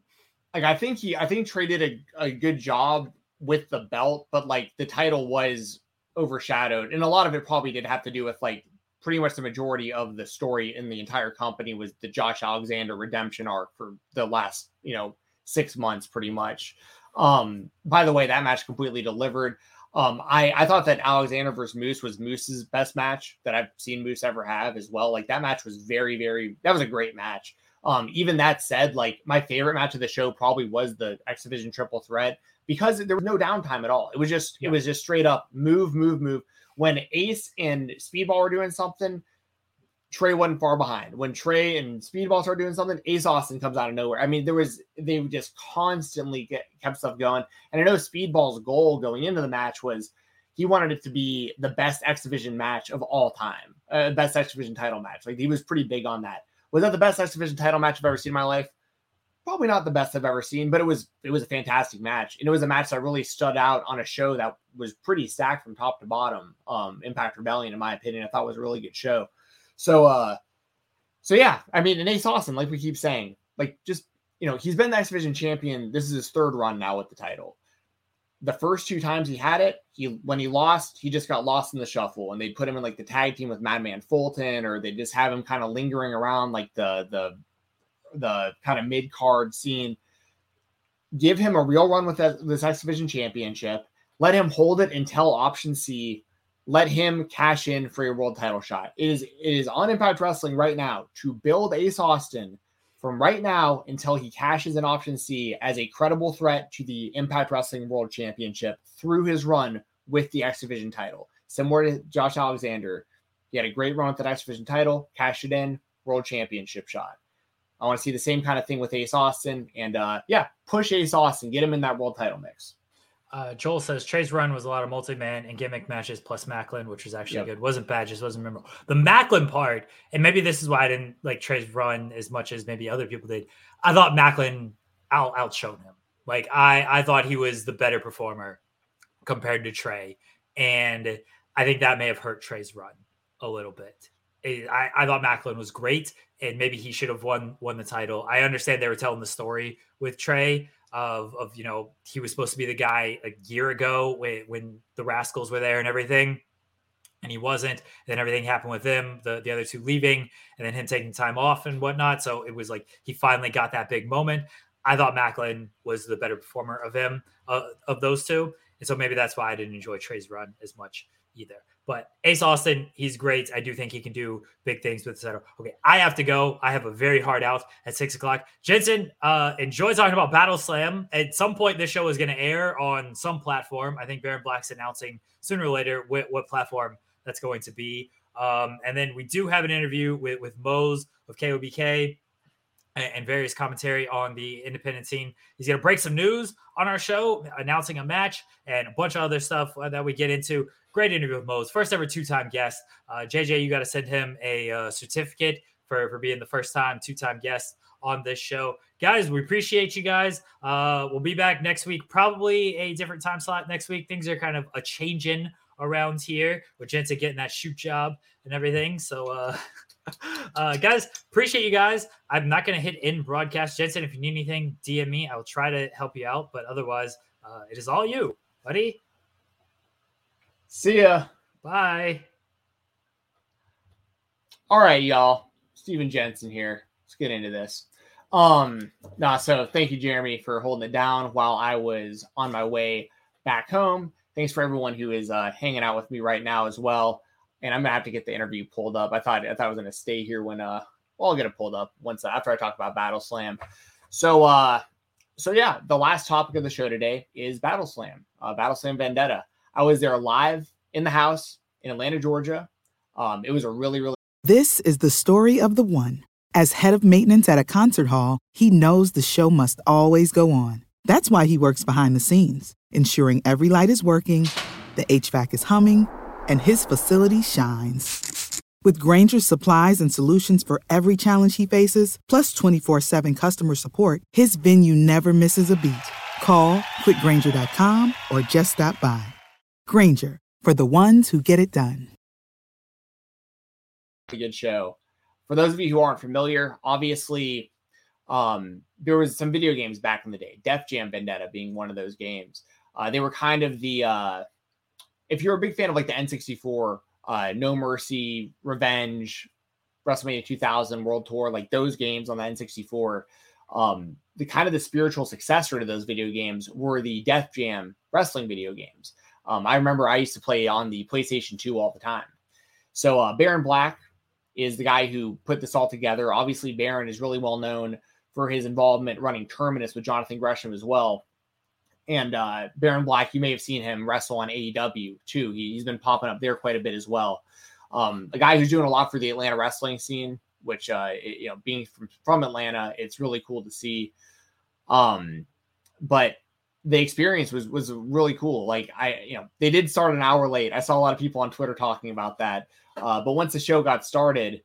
Speaker 2: like I think he, I think Trey did a, a good job with the belt, but like the title was overshadowed, and a lot of it probably did have to do with like pretty much the majority of the story in the entire company was the Josh Alexander redemption arc for the last, you know, six months, pretty much. Um, by the way, that match completely delivered. Um, I, I thought that Alexander versus Moose was Moose's best match that I've seen Moose ever have as well. Like that match was very, very, that was a great match. Um, even that said, like my favorite match of the show probably was the X Division triple threat because there was no downtime at all. It was just,
Speaker 1: Yeah.
Speaker 2: it was just straight up move, move, move. when Ace and Speedball were doing something, Trey wasn't far behind. When Trey and Speedball started doing something, Ace Austin comes out of nowhere. I mean, there was they just constantly get kept stuff going. And I know Speedball's goal going into the match was he wanted it to be the best X Division match of all time, uh, best X Division title match. Like he was pretty big on that. Was that the best X Division title match I've ever seen in my life? Probably not the best I've ever seen, but it was it was a fantastic match, and it was a match that really stood out on a show that was pretty stacked from top to bottom. Um, Impact Rebellion, in my opinion, I thought was a really good show. So, uh, so yeah, I mean, and Ace Austin, like we keep saying, like just you know, he's been the X Division champion. This is his third run now with the title the first two times he had it, he when he lost, he just got lost in the shuffle, and they put him in like the tag team with Madman Fulton, or they just have him kind of lingering around like the the the kind of mid card scene. Give him a real run with that, this X Division Championship. Let him hold it until Option C. Let him cash in for a world title shot. It is it is on Impact Wrestling right now to build Ace Austin from right now until he cashes in option C as a credible threat to the Impact Wrestling World Championship through his run with the X Division title. Similar to Josh Alexander, he had a great run with that X Division title, cashed it in, World Championship shot. I want to see the same kind of thing with Ace Austin, and uh, yeah, push Ace Austin, get him in that world title mix.
Speaker 1: Uh, Joel says Trey's run was a lot of multi-man and gimmick matches plus Maclin, which was actually
Speaker 2: Yep.
Speaker 1: good. wasn't bad, just wasn't memorable. The Maclin part, and maybe this is why I didn't like Trey's run as much as maybe other people did. I thought Maclin out outshone him. Like I I thought he was the better performer compared to Trey, and I think that may have hurt Trey's run a little bit. Eh, I, I thought Maclin was great, and maybe he should have won won the title. I understand they were telling the story with Trey of of you know he was supposed to be the guy a year ago when, when the Rascalz were there and everything, and he wasn't. And then everything happened with him, the the other two leaving, and then him taking time off and whatnot. So it was like he finally got that big moment. I thought Maclin was the better performer of him uh, of those two, and so maybe that's why I didn't enjoy Trey's run as much either. But Ace Austin, he's great. I do think he can do big things with the. Okay, I have to go. I have a very hard out at six o'clock. Jensen, uh, enjoy talking about Battle Slam. At some point, this show is going to air on some platform. I think Baron Black's announcing sooner or later what, what platform that's going to be. Um, and then we do have an interview with with Mose of KOBK and, and various commentary on the independent scene. He's going to break some news on our show, announcing a match and a bunch of other stuff uh, that we get into. Great interview with Mose, first ever two time guest. Uh, JJ, you got to send him a uh, certificate for, for being the first time two time guest on this show. Guys, we appreciate you guys. Uh, we'll be back next week, probably a different time slot next week. Things are kind of a changing around here with Jensen getting that shoot job and everything. So, uh, uh, guys, appreciate you guys. I'm not going to hit in broadcast. Jensen, if you need anything, DM me. I will try to help you out. But otherwise, uh, it is all you, buddy.
Speaker 2: See ya.
Speaker 1: Bye.
Speaker 2: All right, y'all. Steven Jensen here. Let's get into this. Um, nah, so thank you, Jeremy, for holding it down while I was on my way back home. Thanks for everyone who is uh, hanging out with me right now as well. And I'm gonna have to get the interview pulled up. I thought I thought I was gonna stay here when uh, well, I'll get it pulled up once after I talk about Battle Slam. So, uh, so yeah, the last topic of the show today is Battle Slam, uh, Battle Slam Vendetta. I was there live in the house in Atlanta, Georgia. Um, it was a really, really
Speaker 3: This is the story of the one. As head of maintenance at a concert hall, he knows the show must always go on. That's why he works behind the scenes, ensuring every light is working, the HVAC is humming, and his facility shines. With Grainger's supplies and solutions for every challenge he faces, plus 24 7 customer support, his venue never misses a beat. Call quickgranger.com or just stop by. Grainger, for the ones who get it done.
Speaker 2: A good show. For those of you who aren't familiar, obviously, um, there was some video games back in the day. Def Jam Vendetta being one of those games. Uh, they were kind of the uh, if you're a big fan of like the N64, uh, No Mercy, Revenge, WrestleMania 2000 World Tour, like those games on the N64, um, the kind of the spiritual successor to those video games were the Def Jam wrestling video games. Um, I remember I used to play on the PlayStation 2 all the time. So uh, Baron Black is the guy who put this all together. Obviously, Baron is really well known for his involvement running Terminus with Jonathan Gresham as well. and uh, Baron Black, you may have seen him wrestle on AEW too. He, has been popping up there quite a bit as well. Um, a guy who's doing a lot for the Atlanta wrestling scene, which uh, it, you know, being from, from Atlanta, it's really cool to see. Um, but the experience was was really cool. Like I, you know, they did start an hour late. I saw a lot of people on Twitter talking about that. Uh, but once the show got started,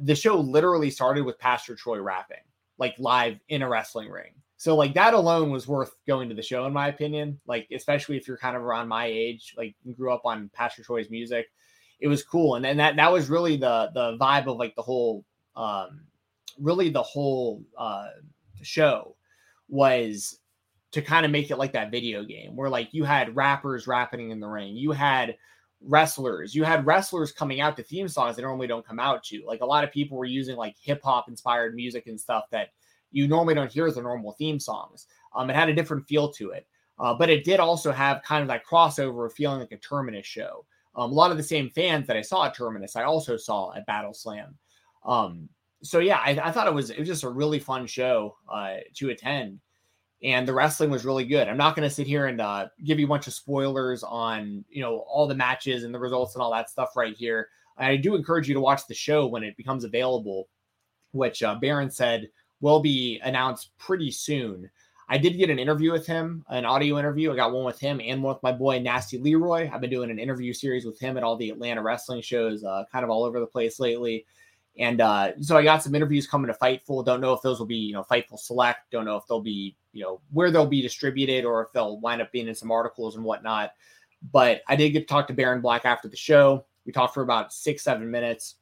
Speaker 2: the show literally started with Pastor Troy rapping, like live in a wrestling ring. So like that alone was worth going to the show, in my opinion. Like especially if you're kind of around my age, like grew up on Pastor Troy's music, it was cool. And then that that was really the the vibe of like the whole, um, really the whole uh, show was to kind of make it like that video game where like you had rappers rapping in the ring, you had wrestlers, you had wrestlers coming out to theme songs that normally don't come out to. Like a lot of people were using like hip hop inspired music and stuff that you normally don't hear as the normal theme songs. Um, it had a different feel to it, uh, but it did also have kind of that crossover of feeling like a Terminus show. Um, a lot of the same fans that I saw at Terminus, I also saw at Battle Slam. Um, so yeah, I, I, thought it was it was just a really fun show uh, to attend, and the wrestling was really good. I'm not going to sit here and uh, give you a bunch of spoilers on you know all the matches and the results and all that stuff right here. I do encourage you to watch the show when it becomes available, which uh, Baron said will be announced pretty soon. I did get an interview with him, an audio interview. I got one with him and one with my boy Nasty Leroy. I've been doing an interview series with him at all the Atlanta wrestling shows, uh, kind of all over the place lately. And uh, so I got some interviews coming to Fightful. Don't know if those will be, you know, Fightful Select. Don't know if they'll be, you know, where they'll be distributed or if they'll wind up being in some articles and whatnot. But I did get to talk to Baron Black after the show. We talked for about six, seven minutes.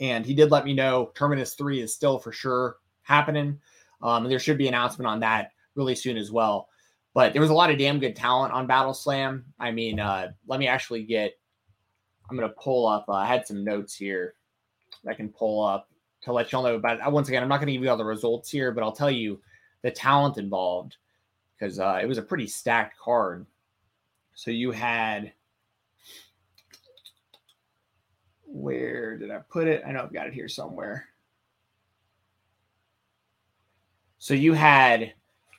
Speaker 2: And he did let me know Terminus 3 is still for sure happening. Um, and there should be an announcement on that really soon as well. But there was a lot of damn good talent on Battle Slam. I mean, uh, let me actually get. I'm gonna pull up. Uh, I had some notes here. That I can pull up to let y'all know about. Once again, I'm not gonna give you all the results here, but I'll tell you the talent involved because uh, it was a pretty stacked card. So you had. Where did I put it? I know I've got it here somewhere. So you had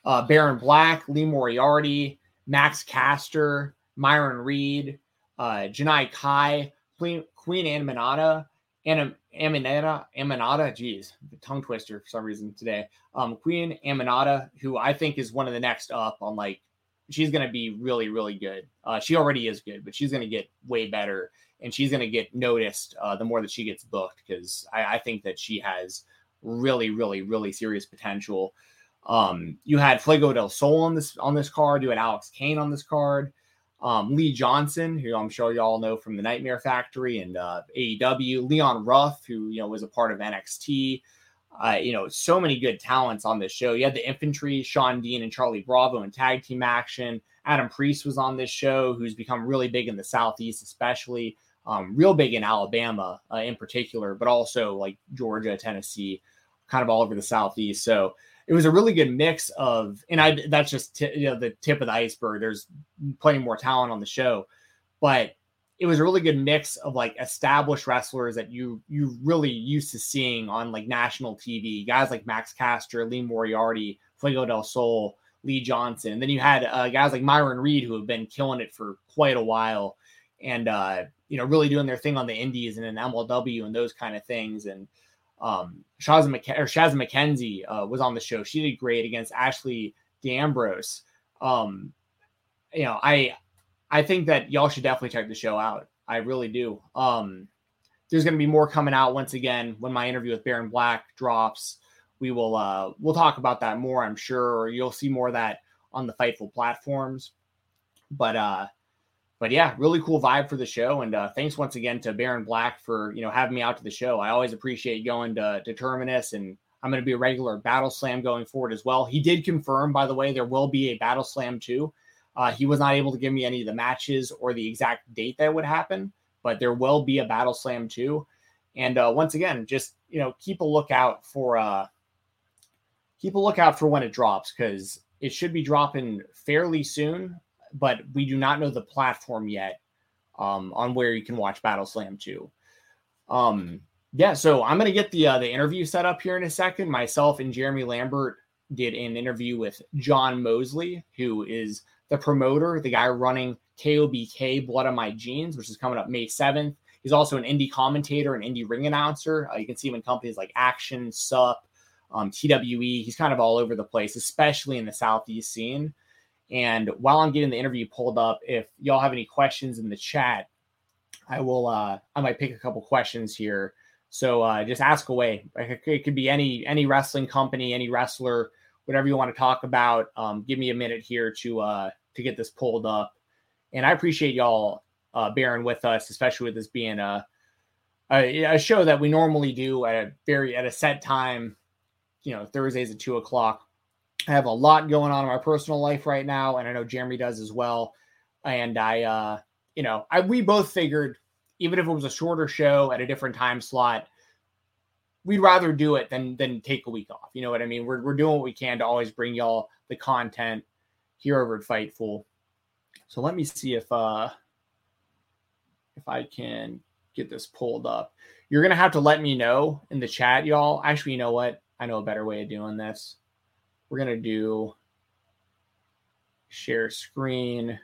Speaker 2: uh, Baron Black, Lee Moriarty, Max Caster, Myron Reed, uh, Janai Kai, Queen, Queen Aminata, Anna, Aminata, Aminata, geez, tongue twister for some reason today. Um, Queen Aminata, who I think is one of the next up on like, she's going to be really, really good. Uh, she already is good, but she's going to get way better and she's going to get noticed uh, the more that she gets booked because I, I think that she has really, really, really serious potential. Um, you had Fuego del Sol on this on this card. You had Alex Kane on this card. Um, Lee Johnson, who I'm sure y'all know from the Nightmare Factory and uh, AEW. Leon Ruff, who you know was a part of NXT. Uh, you know, so many good talents on this show. You had the infantry, Sean Dean and Carlie Bravo in tag team action. Adam Priest was on this show, who's become really big in the Southeast, especially um, real big in Alabama uh, in particular, but also like Georgia, Tennessee, kind of all over the Southeast. So it was a really good mix of, and I that's just t- you know the tip of the iceberg. There's plenty more talent on the show, but it was a really good mix of like established wrestlers that you you really used to seeing on like national TV. Guys like Max Caster, Lee Moriarty, Fuego del Sol, Lee Johnson, and then you had uh, guys like Myron Reed who have been killing it for quite a while, and uh, you know really doing their thing on the Indies and in MLW and those kind of things and um, Shazza, McK- or McKenzie uh, was on the show. She did great against Ashley D'Amboise. Um, you know, I I think that y'all should definitely check the show out. I really do. Um, there's going to be more coming out once again when my interview with Baron Black drops. We will uh, we'll talk about that more. I'm sure you'll see more of that on the Fightful platforms. But uh, but yeah, really cool vibe for the show. And uh, thanks once again to Baron Black for you know having me out to the show. I always appreciate going to, to Terminus, and I'm going to be a regular Battle Slam going forward as well. He did confirm, by the way, there will be a Battle Slam too. Uh, he was not able to give me any of the matches or the exact date that would happen, but there will be a Battle Slam too. And uh, once again, just you know, keep a lookout for uh, keep a lookout for when it drops because it should be dropping fairly soon but we do not know the platform yet um, on where you can watch Battle Slam 2. Um, yeah, so I'm gonna get the uh, the interview set up here in a second. Myself and Jeremy Lambert did an interview with John Mosley, who is the promoter, the guy running KOBK Blood on My Jeans, which is coming up May 7th. He's also an indie commentator, an indie ring announcer. Uh, you can see him in companies like Action, SUP, um, TWE. He's kind of all over the place, especially in the Southeast scene. And while I'm getting the interview pulled up, if y'all have any questions in the chat, I will. Uh, I might pick a couple questions here. So uh, just ask away. It could be any any wrestling company, any wrestler, whatever you want to talk about. Um, give me a minute here to uh, to get this pulled up. And I appreciate y'all uh, bearing with us, especially with this being a, a a show that we normally do at a very at a set time. You know, Thursdays at two o'clock. I have a lot going on in my personal life right now, and I know Jeremy does as well. And I, uh, you know, I we both figured even if it was a shorter show at a different time slot, we'd rather do it than than take a week off. You know what I mean? We're we're doing what we can to always bring y'all the content here over at Fightful. So let me see if uh if I can get this pulled up. You're gonna have to let me know in the chat, y'all. Actually, you know what? I know a better way of doing this. We're gonna do share screen,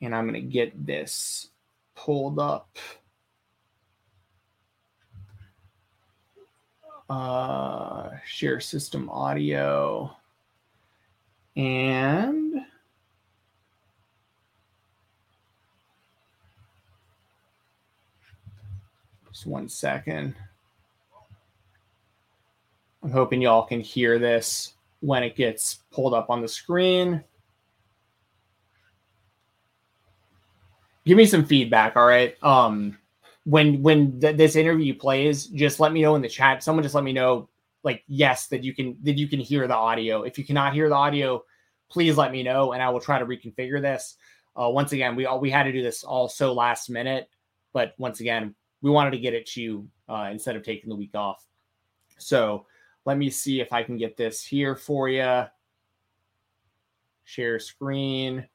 Speaker 2: and I'm gonna get this pulled up. Uh, share system audio and just one second. I'm hoping y'all can hear this when it gets pulled up on the screen. Give me some feedback, all right? Um when when th- this interview plays, just let me know in the chat. Someone just let me know like yes that you can that you can hear the audio. If you cannot hear the audio, please let me know and I will try to reconfigure this. Uh, once again, we all we had to do this all so last minute, but once again, we wanted to get it to you uh, instead of taking the week off. So let me see if I can get this here for you. Share screen.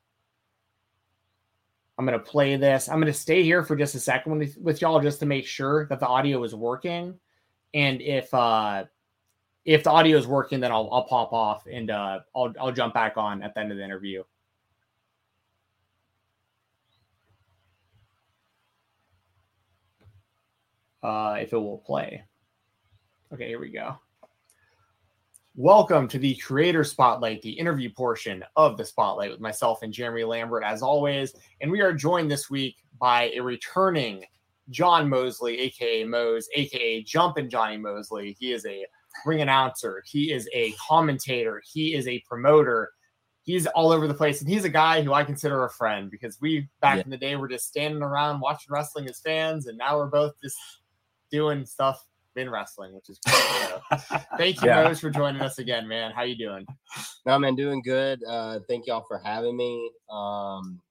Speaker 2: I'm going to play this. I'm going to stay here for just a second with, with y'all just to make sure that the audio is working. And if uh if the audio is working, then I'll I'll pop off and uh I'll I'll jump back on at the end of the interview. Uh if it will play. Okay, here we go. Welcome to the Creator Spotlight, the interview portion of the Spotlight with myself and Jeremy Lambert, as always. And we are joined this week by a returning John Mosley, aka Mose, aka Jumpin' Johnny Mosley. He is a ring announcer, he is a commentator, he is a promoter. He's all over the place, and he's a guy who I consider a friend because we back
Speaker 4: Yeah.
Speaker 2: in the day were just standing around watching wrestling as fans, and now we're both just doing stuff in wrestling, which is great. So, thank you,
Speaker 4: Yeah.
Speaker 2: Mose, for joining us again, man. How you doing?
Speaker 4: No, man, doing good. Uh, thank y'all for having me. Um,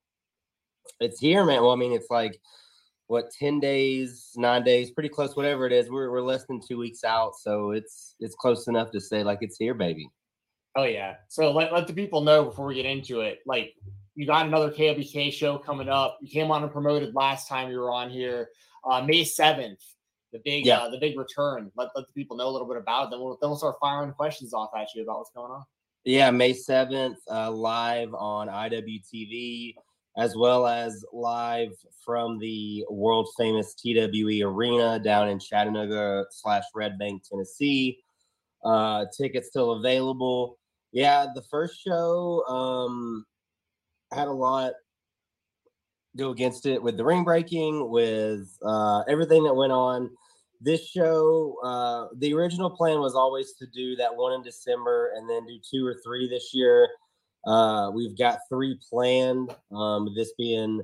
Speaker 4: it's here, man. Well, I mean, it's like what ten days, nine days, pretty close. Whatever it is, we're we're less than two weeks out, so it's it's close enough to say like it's here, baby.
Speaker 2: Oh yeah. So let, let the people know before we get into it. Like you got another KLBK show coming up. You came on and promoted last time you were on here. Uh May 7th, the big
Speaker 4: Yeah.
Speaker 2: uh the big return. Let, let the people know a little bit about it. Then we'll then we'll start firing questions off at you about what's going on.
Speaker 4: Yeah, May seventh, uh, live on IWTV, as well as live from the world famous TWE Arena down in Chattanooga slash Red Bank, Tennessee. Uh, tickets still available. Yeah, the first show um, had a lot go against it with the ring breaking, with uh, everything that went on. This show, uh, the original plan was always to do that one in December and then do two or three this year. Uh, we've got three planned, um, this being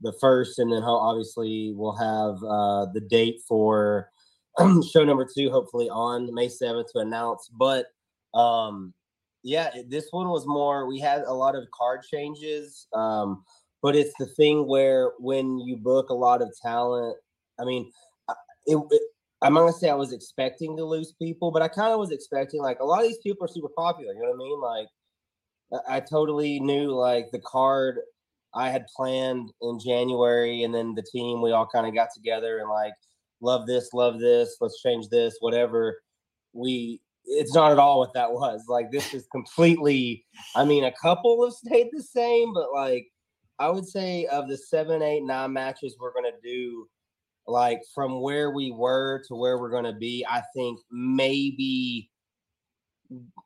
Speaker 4: the first, and then obviously we'll have uh, the date for show number two, hopefully on May 7th to announce. But um, yeah, this one was more, we had a lot of card changes. Um, but it's the thing where when you book a lot of talent, I mean, it, it I'm not gonna say I was expecting to lose people, but I kind of was expecting like a lot of these people are super popular. You know what I mean? Like, I, totally knew like the card I had planned in January, and then the team we all kind of got together and like, love this, love this, let's change this, whatever. We it's not at all what that was. Like this is completely. I mean, a couple have stayed the same, but like I would say of the seven, eight, nine matches we're gonna do, like from where we were to where we're gonna be, I think maybe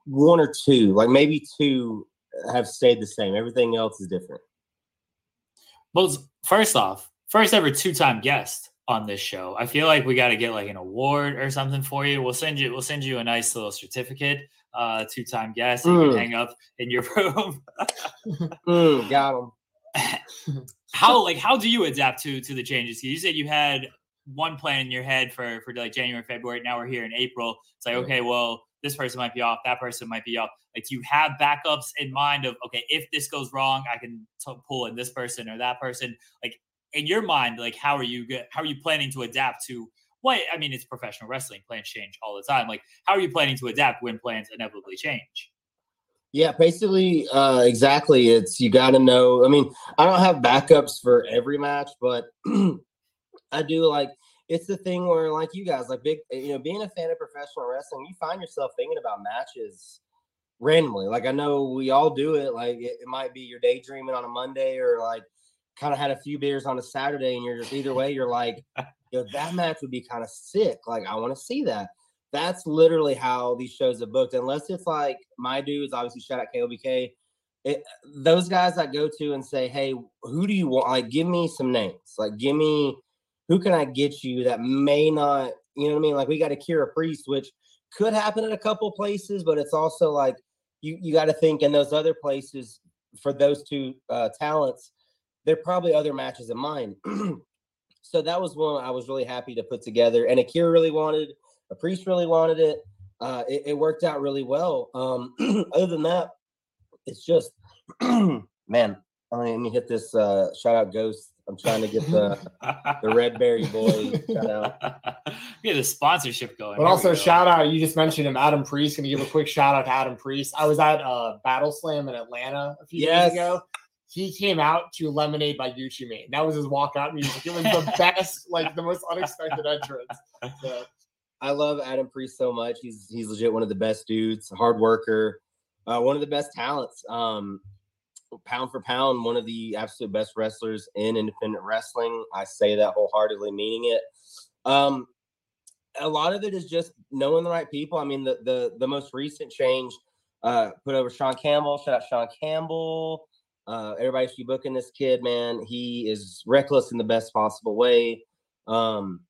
Speaker 4: one or two, like maybe two, have stayed the same. Everything else is different.
Speaker 1: Well, first off, first ever two-time guest on this show. I feel like we got to get like an award or something for you. We'll send you. We'll send you a nice little certificate. Uh, two-time guest. You
Speaker 4: Mm.
Speaker 1: can hang up in your room.
Speaker 4: Mm, got him.
Speaker 1: how like how do you adapt to to the changes? You said you had one plan in your head for for like January, February. Now we're here in April. It's like okay, well, this person might be off, that person might be off. Like do you have backups in mind of okay, if this goes wrong, I can t- pull in this person or that person. Like in your mind, like how are you go- how are you planning to adapt to what I mean? It's professional wrestling. Plans change all the time. Like how are you planning to adapt when plans inevitably change?
Speaker 4: Yeah, basically, uh, exactly. It's you got to know. I mean, I don't have backups for every match, but I do like. It's the thing where, like you guys, like big, you know, being a fan of professional wrestling, you find yourself thinking about matches randomly. Like I know we all do it. Like it, it might be you're daydreaming on a Monday, or like kind of had a few beers on a Saturday, and you're just either way, you're like, you know, that match would be kind of sick. Like I want to see that that's literally how these shows are booked. Unless it's like my dudes, obviously shout out KLBK. It, those guys I go to and say, "Hey, who do you want? Like, give me some names. Like, give me who can I get you that may not, you know what I mean? Like, we got a Priest, which could happen in a couple places, but it's also like you you got to think in those other places for those two uh, talents, there are probably other matches in mind. so that was one I was really happy to put together, and Akira really wanted. A priest really wanted it. Uh, it, it worked out really well. Um, other than that, it's just man. I mean, let me hit this. Uh, shout out Ghost. I'm trying to get the the Red Berry boy. Shout out.
Speaker 1: Get the sponsorship going.
Speaker 2: But
Speaker 1: Here
Speaker 2: also
Speaker 1: go.
Speaker 2: shout out, you just mentioned him, Adam Priest. Gonna give a quick shout out to Adam Priest. I was at uh Battle Slam in Atlanta a few
Speaker 4: Yes.
Speaker 2: days ago. He came out to Lemonade by Gucci Mane. That was his walkout music. It was the best, like the most unexpected entrance. So,
Speaker 4: I love Adam Priest so much. He's he's legit one of the best dudes, hard worker, uh, one of the best talents. Um, pound for pound, one of the absolute best wrestlers in independent wrestling. I say that wholeheartedly, meaning it. Um, a lot of it is just knowing the right people. I mean, the the the most recent change uh, put over Sean Campbell. Shout out Sean Campbell. Uh, everybody should be booking this kid, man. He is reckless in the best possible way. Um,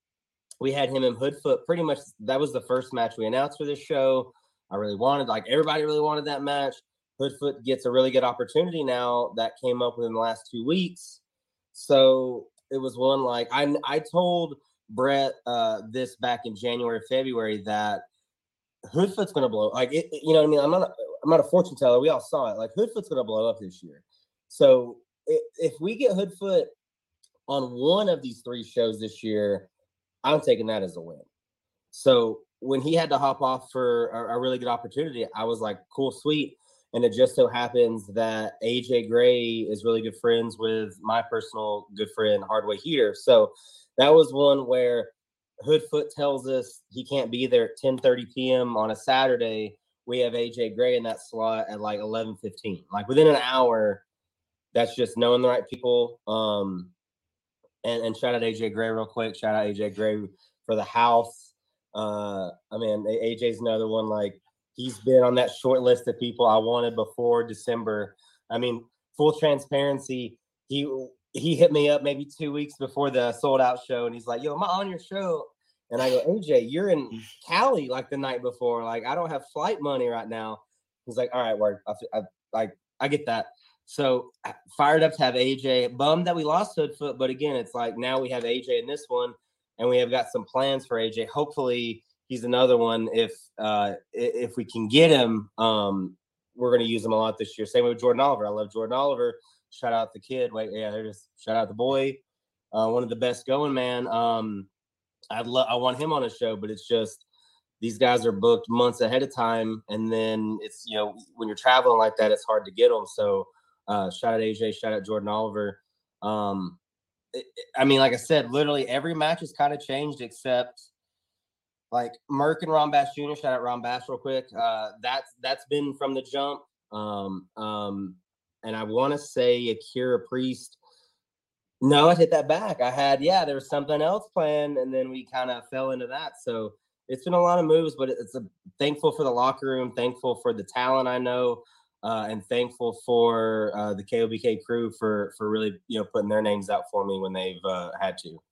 Speaker 4: we had him in Hoodfoot. Pretty much that was the first match we announced for this show. I really wanted, like everybody really wanted that match. Hoodfoot gets a really good opportunity now that came up within the last two weeks. So it was one like I I told Brett uh, this back in January, February that Hoodfoot's gonna blow. Like it, you know what I mean? I'm not I'm not a fortune teller. We all saw it. Like Hoodfoot's gonna blow up this year. So i- if we get Hoodfoot on one of these three shows this year, I'm taking that as a win. So when he had to hop off for a, a really good opportunity, I was like, cool, sweet. And it just so happens that AJ Gray is really good friends with my personal good friend Hardway Heater. So that was one where Hoodfoot tells us he can't be there at 10:30 p.m. on a Saturday. We have AJ Gray in that slot at like 11:15. Like within an hour, that's just knowing the right people. Um, and, and shout out AJ Gray real quick. Shout out AJ Gray for the house. Uh, I mean, AJ's another one. Like he's been on that short list of people I wanted before December. I mean, full transparency, he he hit me up maybe two weeks before the sold out show, and he's like, "Yo, am I on your show?" And I go, "AJ, you're in Cali like the night before. Like I don't have flight money right now." He's like, "All right, word. I, I like I get that." So fired up to have AJ. Bummed that we lost Hoodfoot, but again, it's like now we have AJ in this one, and we have got some plans for AJ. Hopefully, he's another one. If uh if we can get him, um, we're going to use him a lot this year. Same with Jordan Oliver. I love Jordan Oliver. Shout out the kid. Wait, yeah, just shout out the boy. Uh, one of the best going, man. Um, I'd love. I want him on a show, but it's just these guys are booked months ahead of time, and then it's you know when you're traveling like that, it's hard to get them. So uh, shout out AJ, shout out Jordan Oliver. Um, it- I mean, like I said, literally every match has kind of changed except like Merck and Ron Bass Jr. Shout out Ron Bass real quick. Uh, that's that's been from the jump. Um, um, and I want to say Akira Priest. No, I hit that back. I had yeah, there was something else planned, and then we kind of fell into that. So it's been a lot of moves, but it's a, thankful for the locker room, thankful for the talent I know, uh, and thankful for uh, the KOBK crew for for really you know putting their names out for me when they've uh, had to.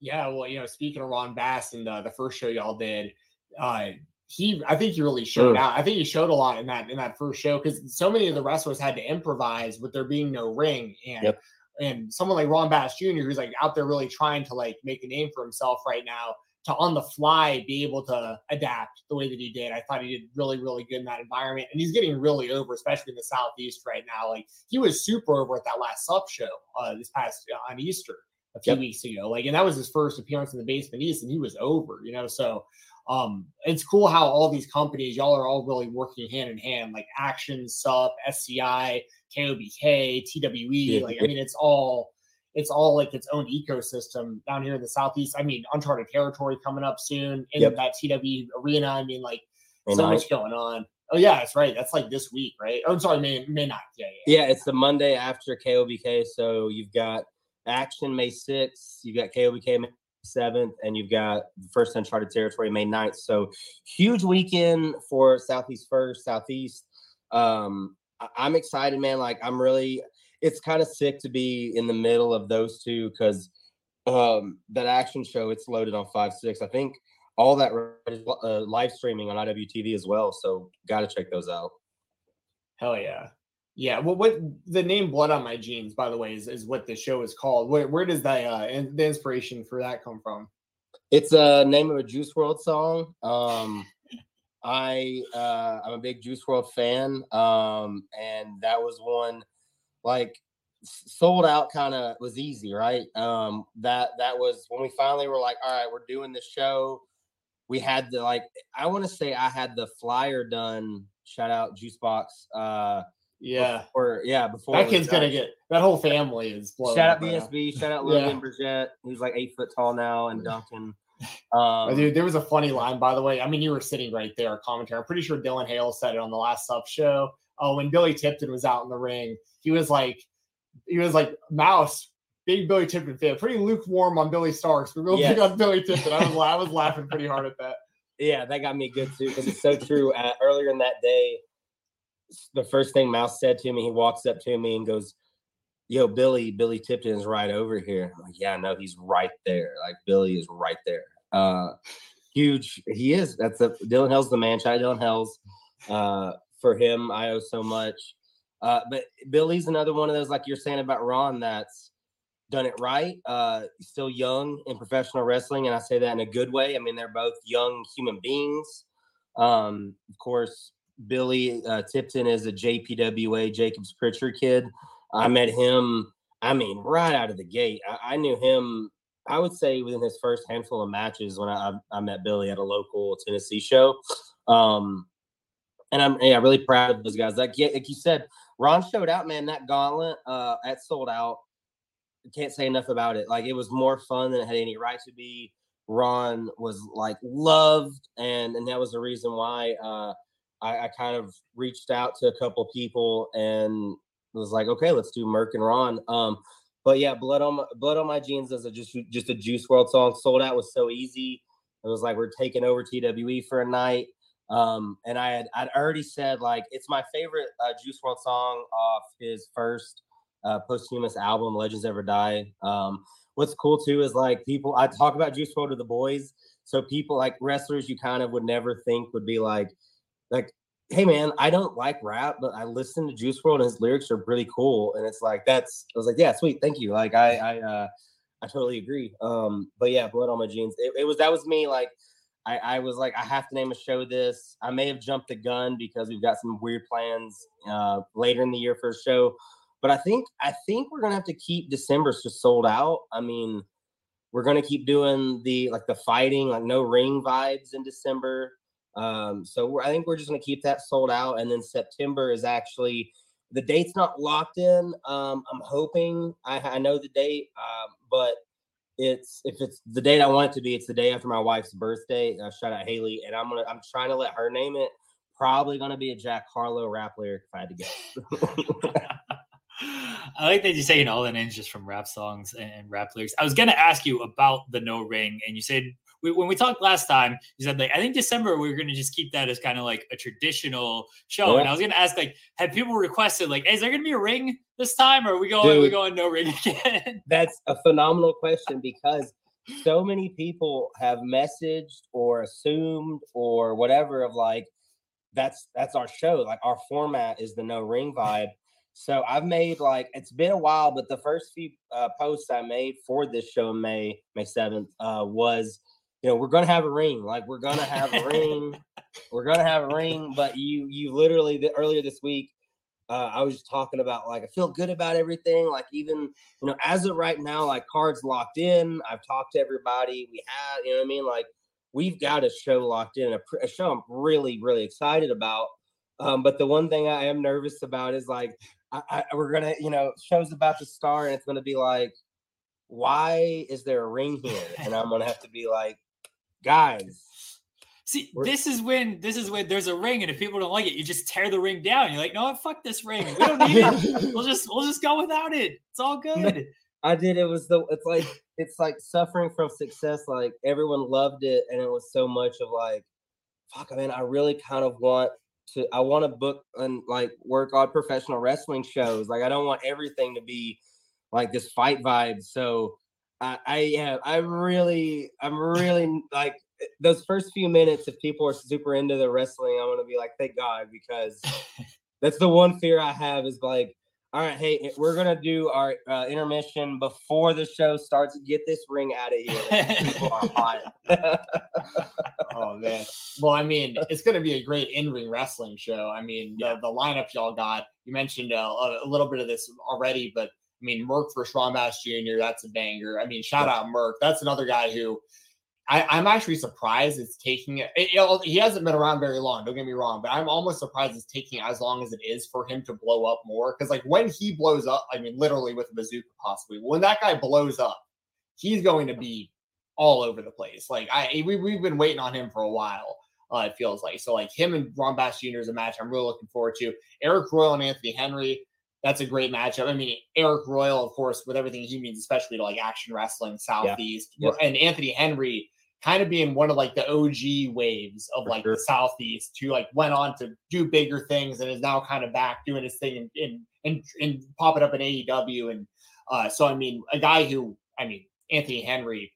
Speaker 2: Yeah, well, you know, speaking of Ron Bass and uh, the first show y'all did, uh, he, I think he really showed
Speaker 4: Mm.
Speaker 2: out. I think he showed a lot in that in that first show because so many of the wrestlers had to improvise with there being no ring, and
Speaker 4: Yep.
Speaker 2: and someone like Ron Bass Jr., who's like out there really trying to like make a name for himself right now, to on the fly be able to adapt the way that he did. I thought he did really, really good in that environment, and he's getting really over, especially in the southeast right now. Like he was super over at that last sub show uh, this past uh, on Easter a few
Speaker 4: Yep.
Speaker 2: weeks ago. Like, and that was his first appearance in the basement east, and he was over, you know. So um it's cool how all these companies, y'all are all really working hand in hand, like Action, Sup, SCI, KOBK, TWE.
Speaker 4: Yeah.
Speaker 2: Like, I mean, it's all it's all like its own ecosystem down here in the southeast. I mean, uncharted territory coming up soon in
Speaker 4: Yep.
Speaker 2: that TW arena. I mean, like
Speaker 4: May
Speaker 2: so
Speaker 4: 9th.
Speaker 2: much going on. Oh yeah, that's right. That's like this week, right? Oh, I'm sorry, May May not. Yeah, yeah.
Speaker 4: Yeah, it's the Monday after KOBK. So you've got Action May 6th, you've got KOBK May 7th, and you've got the first Uncharted Territory May 9th. So huge weekend for Southeast First, Southeast. Um, I'm excited, man. Like, I'm really, it's kind of sick to be in the middle of those two because um, that action show, it's loaded on 5 6. I think all that uh, live streaming on IWTV as well. So got to check those out.
Speaker 2: Hell yeah. Yeah. Well, what the name Blood on My Jeans, by the way, is, is what the show is called. Where, where does the, uh, in- the inspiration for that come from?
Speaker 4: It's a name of a Juice WRLD song. Um, I uh, I'm a big Juice WRLD fan, um, and that was one like sold out. Kind of was easy, right? Um, that that was when we finally were like, all right, we're doing the show. We had the like, I want to say I had the flyer done. Shout out Juicebox. Uh,
Speaker 2: Yeah.
Speaker 4: or yeah, before
Speaker 2: That kid's to get, that whole family is blown
Speaker 4: Shout out
Speaker 2: right now.
Speaker 4: BSB. Shout out
Speaker 2: Yeah.
Speaker 4: Logan Bridgette, who's like eight foot tall now, and Duncan. Um,
Speaker 2: dude, there was a funny line, by the way. I mean, you were sitting right there, commentary. I'm pretty sure Dylan Hale said it on the last sub show. Oh, when Billy Tipton was out in the ring, he was like, he was like, Mouse, big Billy Tipton fan, pretty lukewarm on Billy Starkz, but real big on Billy Tipton. I was, I was laughing pretty hard at that.
Speaker 4: Yeah, that got me good too because it's so true. Uh, earlier in that day, the first thing Mouse said to me, he walks up to me and goes, "Yo, Billy, Billy Tipton is right over here." I'm like, "Yeah, no, he's right there. Like Billy is right there. Uh, huge. He is. That's a Dylan Hell's the man. Shout out Dylan Hell's. Uh, for him, I owe so much. Uh, but Billy's another one of those, like you're saying about Ron, that's done it right. Uh, still young in professional wrestling, and I say that in a good way. I mean, they're both young human beings. Um, of course, Billy uh, Tipton is a JPWA Jacobs Pritchard kid. I met him. I mean, right out of the gate, I, I knew him. I would say within his first handful of matches when I, I, met Billy at a local Tennessee show. Um, and I'm yeah, really proud of those guys. Like yeah, like you said, Ron showed out, man. That gauntlet uh, that sold out can't say enough about it. Like it was more fun than it had any right to be. Ron was like loved, and and that was the reason why uh, I, I kind of reached out to a couple people and was like, okay, let's do Merc and Ron. Um, but yeah, blood on my blood on my jeans is a just just a Juice WRLD song. Sold out was so easy. It was like we're taking over TWE for a night. Um, and I had I'd already said like it's my favorite uh, Juice WRLD song off his first uh, posthumous album, Legends Never Die. Um, what's cool too is like people I talk about Juice WRLD to the boys, so people like wrestlers you kind of would never think would be like, like, hey man, I don't like rap, but I listen to Juice WRLD and his lyrics are really cool, and it's like that's I was like, yeah, sweet, thank you. Like I I uh, I totally agree. Um, but yeah, blood on my jeans. It, it was that was me like. I, I was like, I have to name a show this. I may have jumped the gun because we've got some weird plans uh, later in the year for a show but I think I think we're gonna have to keep December's just sold out. I mean, we're gonna keep doing the like the fighting, like no ring vibes in December. Um, so I think we're just gonna keep that sold out, and then September is actually the date's not locked in. Um, I'm hoping I, I know the date, um, but it's if it's the date I want it to be, it's the day after my wife's birthday. Uh, shout out Haley, and I'm gonna I'm trying to let her name it. Probably gonna be a Jack Harlow rap lyric if I had to guess.
Speaker 1: I like that you're saying all the names just from rap songs and, and rap lyrics. I was gonna ask you about the no ring, and you said we, when we talked last time, you said like I think December we were gonna just keep that as kind of like a traditional show. And I was gonna ask like, have people requested like, hey, is there gonna be a ring this time, or are we going are we
Speaker 4: Dude.
Speaker 1: going no ring again?
Speaker 4: That's a phenomenal question because so many people have messaged or assumed or whatever of like that's that's our show. Like our format is the no ring vibe. So I've made like it's been a while, but the first few uh, posts I made for this show May May seventh uh, was, you know, we're gonna have a ring. Like we're gonna have a ring. We're gonna have a ring. But you you literally the, earlier this week, uh, I was just talking about like I feel good about everything. Like even you know, as of right now, like cards locked in. I've talked to everybody. We have, you know what I mean? Like we've got a show locked in, a, a show I'm really, really excited about. Um, but the one thing I am nervous about is like, I, I, we're gonna, you know, show's about to start, and it's gonna be like, why is there a ring here? And I'm gonna have to be like, guys,
Speaker 1: See, this is when this is when there's a ring, and if people don't like it, you just tear the ring down. You're like, no, fuck this ring. We don't need it. We'll just we'll just go without it. It's all good.
Speaker 4: I did. It was the. It's like it's like suffering from success. Like everyone loved it, and it was so much of like, fuck, man. I really kind of want to. I want to book and like work on professional wrestling shows. Like I don't want everything to be like this fight vibe. So I, I yeah, I really, I'm really like those first few minutes. If people are super into the wrestling, I'm gonna be like, thank God, because that's the one fear I have is like, all right, hey, we're gonna do our uh, intermission before the show starts. Get this ring out of here. People are hot.
Speaker 2: Oh man. Well, I mean, it's going to be a great in-ring wrestling show. I mean, the, the lineup y'all got. You mentioned uh, a little bit of this already, but I mean, Merck for Ron Bass Jr. That's a banger. I mean, shout out Merck. That's another guy who I, I'm actually surprised it's taking it. it- He hasn't been around very long. Don't get me wrong, but I'm almost surprised it's taking as long as it is for him to blow up more. Because like when he blows up, I mean, literally with a bazooka, possibly when that guy blows up, he's going to be all over the place. Like I, we, we've been waiting on him for a while. Uh, it feels like so. Like him and Ron Bass Jr. is a match I'm really looking forward to. Eric Royal and Anthony Henry. That's a great matchup. I mean, Eric Royal, of course, with everything he means, especially to like action wrestling, Southeast,
Speaker 4: Yes.
Speaker 2: and Anthony Henry kind of being one of like the OG waves of
Speaker 4: For
Speaker 2: like
Speaker 4: sure.
Speaker 2: the Southeast, who like went on to do bigger things and is now kind of back doing his thing and and and, and popping up in AEW. And uh, so, I mean, a guy who, I mean, Anthony Henry,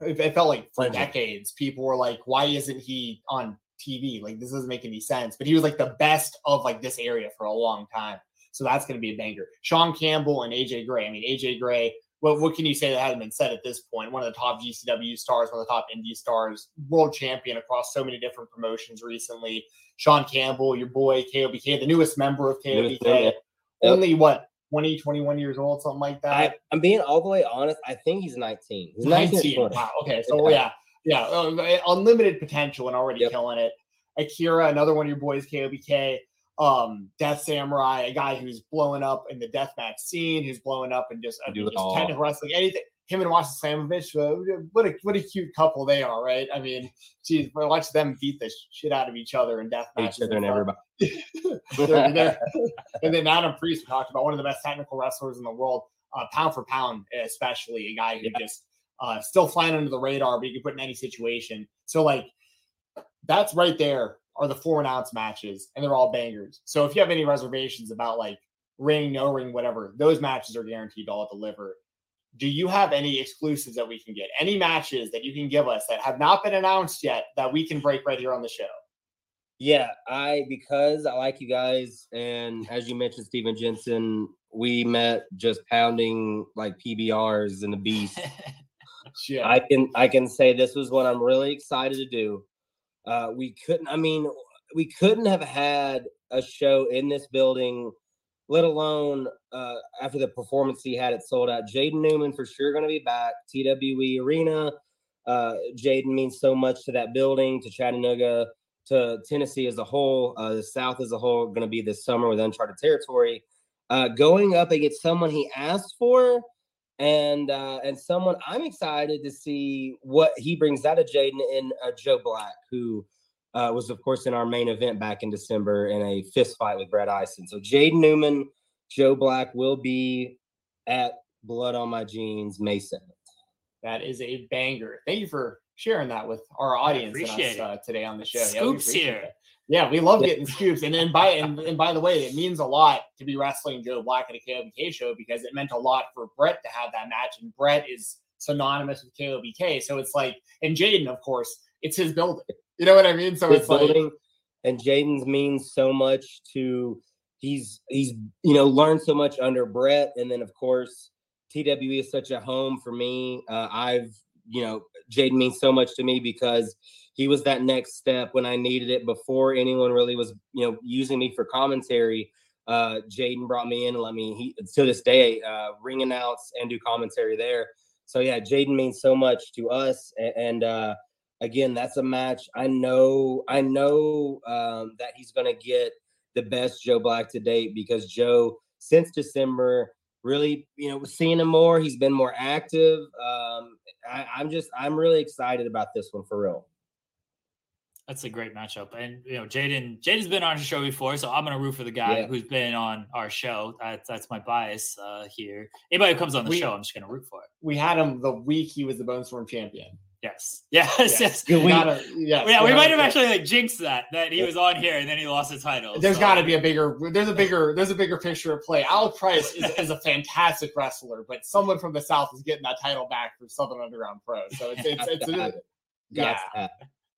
Speaker 2: it, it felt like for decades, people were like, why isn't he on TV? Like, this doesn't make any sense. But he was like the best of like this area for a long time. So that's going to be a banger. Sean Campbell and AJ Gray. I mean, AJ Gray, what, what can you say that hasn't been said at this point? One of the top GCW stars, one of the top indie stars, world champion across so many different promotions recently. Sean Campbell, your boy, KOBK, the newest member of KOBK.
Speaker 4: Member.
Speaker 2: Only what, 20, 21 years old, something like that?
Speaker 4: I, I'm being all the way honest. I think he's 19. He's 19.
Speaker 2: 19. Wow. Okay. So yeah, yeah, uh, unlimited potential and already
Speaker 4: Yep.
Speaker 2: killing it. Akira, another one of your boys, KOBK. Um, Death Samurai, a guy who's blowing up in the deathmatch scene, who's blowing up and just, I
Speaker 4: Do
Speaker 2: mean, just technical wrestling, anything. Him and Washington Slamovich, uh, what a what a cute couple they are, right? I mean, geez, watch them beat the shit out of each other in death
Speaker 4: Each
Speaker 2: matches
Speaker 4: other and everybody.
Speaker 2: They're- they're- and then Adam Priest we talked about one of the best technical wrestlers in the world, uh, pound for pound, especially a guy who
Speaker 4: Yeah.
Speaker 2: just uh, still flying under the radar, but you can put in any situation. So like that's right there are the four announced matches, and they're all bangers. So if you have any reservations about like ring, no ring, whatever, those matches are guaranteed to all deliver. Do you have any exclusives that we can get? Any matches that you can give us that have not been announced yet that we can break right here on the show?
Speaker 4: Yeah, I because I like you guys, and as you mentioned, Steven Jensen, we met just pounding like PBRs in the beast.
Speaker 2: Shit.
Speaker 4: I can I can say this was what I'm really excited to do. Uh, we couldn't. I mean, we couldn't have had a show in this building, let alone uh, after the performance he had it sold out. Jaden Newman for sure going to be back. TWE Arena. Uh, Jaden means so much to that building, to Chattanooga, to Tennessee as a whole. Uh, the South as a whole going to be this summer with uncharted territory. Uh, going up against someone he asked for and uh, and someone I'm excited to see what he brings out of Jaden and uh, Joe Black, who uh, was of course in our main event back in December in a fist fight with Brett Ison. So Jaden Newman, Joe Black will be at Blood on My Jeans May seventh.
Speaker 2: That is a banger. Thank you for sharing that with our audience and
Speaker 1: appreciate
Speaker 2: us, uh, today on the show.
Speaker 1: Scoops
Speaker 2: yeah,
Speaker 1: here.
Speaker 2: that. Yeah, we love getting scoops. And then by and, and by the way, it means a lot to be wrestling Joe Black at a KOBK show because it meant a lot for Brett to have that match. And Brett is synonymous with KOBK. So it's like, and Jaden, of course, it's his building. You know what I mean? So
Speaker 4: His
Speaker 2: it's like
Speaker 4: and Jaden's means so much to he's he's you know learned so much under Brett, and then of course TWE is such a home for me. Uh, I've you know Jaden means so much to me because he was that next step when I needed it before anyone really was you know using me for commentary. Uh, Jaden brought me in and let me he to this day uh, ring announce and do commentary there. So yeah, Jaden means so much to us, and, and uh, again, that's a match. I know, I know um, that he's going to get the best Joe Black to date because Joe, since December, really, you know, seeing him more. He's been more active. Um, I, I'm just, I'm really excited about this one for real.
Speaker 1: That's a great matchup. And you know, Jaden Jaden's been on our show before, so I'm gonna root for the guy
Speaker 4: Yeah.
Speaker 1: who's been on our show. That's that's my bias uh here. Anybody who comes on the
Speaker 2: We-
Speaker 1: show, I'm just gonna root for it.
Speaker 2: we had him the week he was the Bone Storm champion.
Speaker 1: Yes. Yes, yes.
Speaker 2: Yes. We
Speaker 4: week.
Speaker 2: gotta- yes,
Speaker 1: yeah, we might have actually like jinxed that that he was on here and then he lost the title.
Speaker 2: There's
Speaker 1: so-
Speaker 2: got to be a bigger. There's a bigger. There's a bigger picture at play. Alec Price is, is a fantastic wrestler, but someone from the South is getting that title back for Southern Underground Pro. So it's it's, it's, it's
Speaker 4: it.
Speaker 2: yeah.
Speaker 4: Got.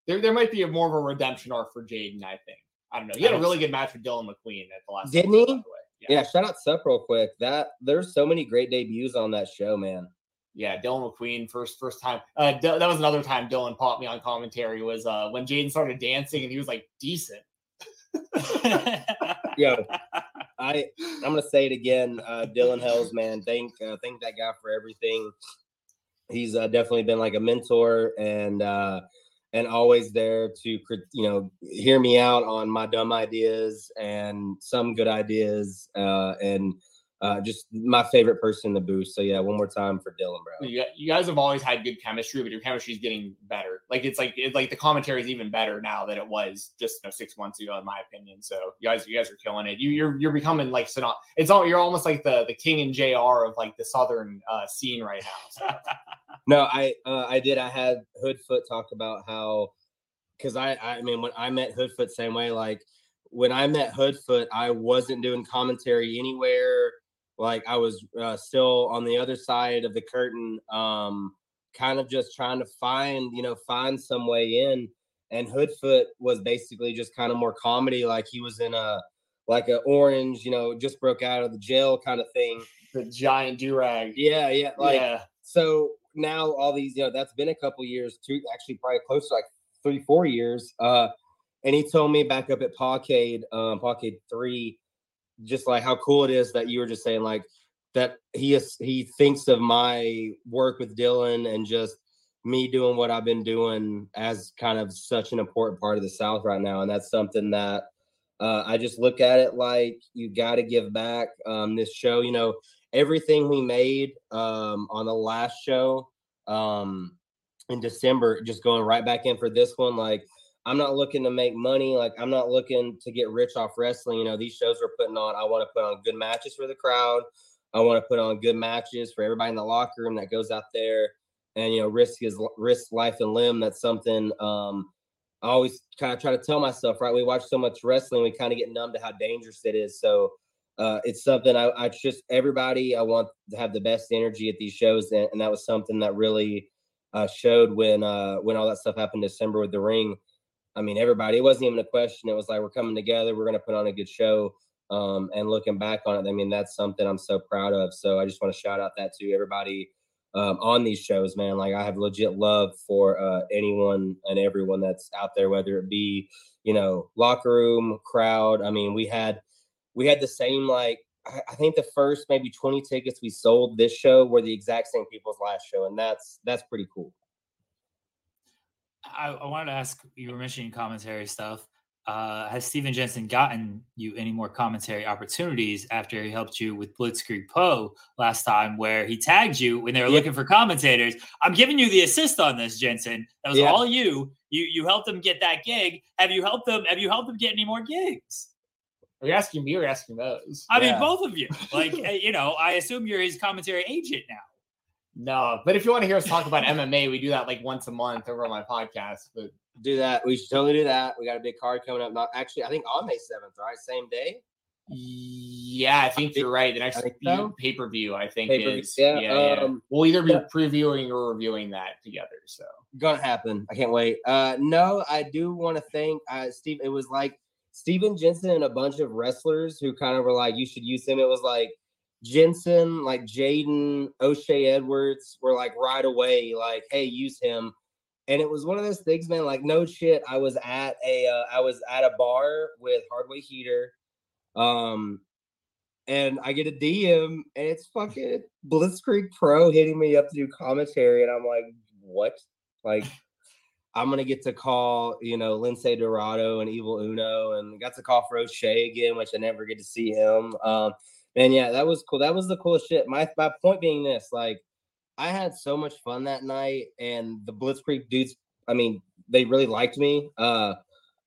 Speaker 2: There there might be a more of a redemption arc for Jaden. I think. I don't know. He had a really good match with Dylan McQueen at the last.
Speaker 4: Didn't
Speaker 2: episode,
Speaker 4: he?
Speaker 2: by the way. Yeah.
Speaker 4: Yeah, shout out Sup real quick. That there's so many great debuts on that show, man.
Speaker 2: Yeah, Dylan McQueen first first time. Uh, D- that was another time Dylan popped me on commentary was uh when Jaden started dancing and he was like decent.
Speaker 4: Yo, I I'm gonna say it again. Uh, Dylan Hells, man, thank uh, thank that guy for everything. He's uh, definitely been like a mentor and uh, and always there to you know hear me out on my dumb ideas and some good ideas uh, and uh, just my favorite person in the booth. So yeah, one more time for Dylan, bro.
Speaker 2: You, you guys have always had good chemistry, but your chemistry is getting better. Like it's like it's like the commentary is even better now than it was just you know, six months ago, in my opinion. So you guys, you guys are killing it. You, you're you're becoming like syno- It's all you're almost like the the king and Jr. of like the southern uh, scene right now. So,
Speaker 4: No, I uh, I did. I had Hoodfoot talk about how because I I mean when I met Hoodfoot same way like when I met Hoodfoot I wasn't doing commentary anywhere like I was uh, still on the other side of the curtain um kind of just trying to find you know find some way in and Hoodfoot was basically just kind of more comedy like he was in a like a orange you know just broke out of the jail kind of thing
Speaker 2: the giant do rag.
Speaker 4: yeah yeah like
Speaker 2: yeah.
Speaker 4: so now all these, you know, that's been a couple years, two actually probably close to like three, four years. Uh, and he told me back up at Parkade, um, Parkade three, just like how cool it is that you were just saying like that he is he thinks of my work with Dylan and just me doing what I've been doing as kind of such an important part of the South right now. And that's something that uh, I just look at it like you got to give back. Um, this show, you know, everything we made um, on the last show um, in December, just going right back in for this one. Like, I'm not looking to make money. Like, I'm not looking to get rich off wrestling. You know, these shows we're putting on, I want to put on good matches for the crowd. I want to put on good matches for everybody in the locker room that goes out there and you know risk his risk life and limb. That's something um, I always kind of try to tell myself. Right, we watch so much wrestling, we kind of get numb to how dangerous it is. So uh, it's something I, I just everybody I want to have the best energy at these shows, and, and that was something that really uh, showed when uh, when all that stuff happened in December with the ring. I mean, everybody. It wasn't even a question. It was like we're coming together. We're going to put on a good show. Um, and looking back on it, I mean, that's something I'm so proud of. So I just want to shout out that to everybody um, on these shows, man. Like I have legit love for uh, anyone and everyone that's out there, whether it be you know locker room, crowd. I mean, we had we had the same like I think the first maybe 20 tickets we sold this show were the exact same people's last show, and that's that's pretty cool.
Speaker 1: I, I wanted to ask you were mentioning commentary stuff. uh, has Steven Jensen gotten you any more commentary opportunities after he helped you with Blitzkrieg Pro last time, where he tagged you when they were
Speaker 4: Yeah.
Speaker 1: looking for commentators? I'm giving you the assist on this, Jensen. That was
Speaker 4: Yeah.
Speaker 1: all you. You you helped him get that gig. Have you helped them? Have you helped them get any more gigs?
Speaker 2: Are you asking me or asking those?
Speaker 1: I mean, both of you. Like, eh, you know, I assume you're his commentary agent now.
Speaker 2: No, but if you want to hear us talk about MMA, we do that like once a month over on my podcast. But
Speaker 4: Do that. We should totally do that. We got a big card coming up. Not actually, I think on May seventh, right? Same day.
Speaker 2: yeah, I think you're right. The next
Speaker 4: so.
Speaker 2: pay per view, I think,
Speaker 4: Pay-per-view,
Speaker 2: is
Speaker 4: yeah,
Speaker 2: yeah, yeah.
Speaker 4: um,
Speaker 2: We'll either be
Speaker 4: yeah.
Speaker 2: previewing or reviewing that together. So
Speaker 4: Gonna happen. I can't wait. Uh, no, I do want to thank uh, Steve. It was like Steven Jensen and a bunch of wrestlers who kind of were like, you should use him. It was like Jensen, like Jaden, O'Shea Edwards were like right away, like, hey, use him. And it was one of those things, man. Like, no shit. I was at a, uh, I was at a bar with Hardway Heater, um, and I get a DM, and it's fucking Blitzkrieg Pro hitting me up to do commentary, and I'm like, what? Like, I'm gonna get to call, you know, Lindsay Dorado and Evil Uno, and got to call for O'Shea again, which I never get to see him. Um, and yeah, that was cool. That was the coolest shit. My my point being this, like, I had so much fun that night, and the Blitzkrieg dudes, I mean, they really liked me. Uh,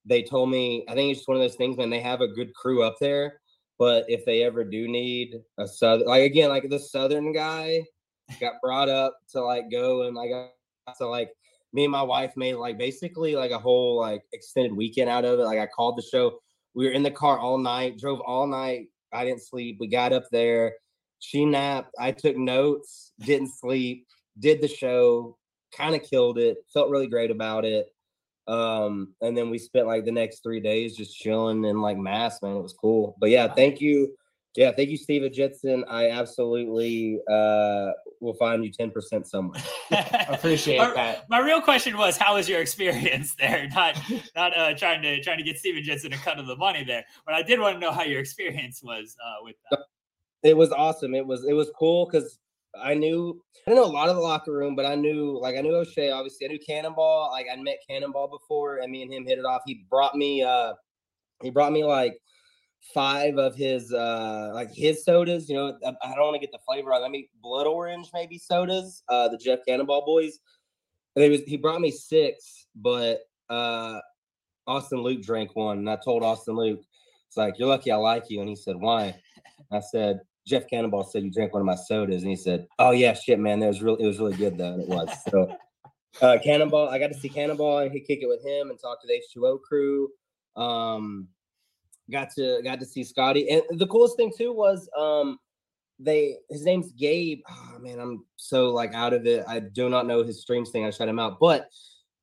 Speaker 4: they told me, I think it's just one of those things, man. They have a good crew up there, but if they ever do need a southern, like again, like the southern guy got brought up to like go and like so like me and my wife made like basically like a whole like extended weekend out of it. Like I called the show. We were in the car all night, drove all night. I didn't sleep. We got up there. She napped. I took notes, didn't sleep, did the show, kind of killed it, felt really great about it. Um, and then we spent like the next three days just chilling in like mass, man. It was cool. But yeah, thank you. Yeah, thank you, Steven Jensen. I absolutely uh will find you 10% somewhere.
Speaker 2: I appreciate
Speaker 1: my,
Speaker 2: that.
Speaker 1: My real question was, how was your experience there? Not not uh, trying to trying to get Steven Jensen a cut of the money there, but I did want to know how your experience was uh, with that.
Speaker 4: it was awesome. It was it was cool because I knew I didn't know a lot of the locker room, but I knew like I knew O'Shea, obviously. I knew Cannonball. Like I met Cannonball before, and me and him hit it off. He brought me uh he brought me like five of his uh like his sodas. You know, I, don't want to get the flavor on. I mean, blood orange maybe sodas. Uh, the Jeff Cannonball boys. And it was he brought me six, but uh Austin Luke drank one, and I told Austin Luke, it's like you're lucky I like you, and he said why. I said Jeff Cannonball said you drank one of my sodas, and he said, "Oh yeah, shit, man, that was really it was really good though." And it was so. Uh, Cannonball, I got to see Cannonball and he kick it with him and talk to the H2O crew. Um, got to got to see Scotty, and the coolest thing too was um, they his name's Gabe. Oh man, I'm so like out of it. I do not know his streams thing. I shut him out, but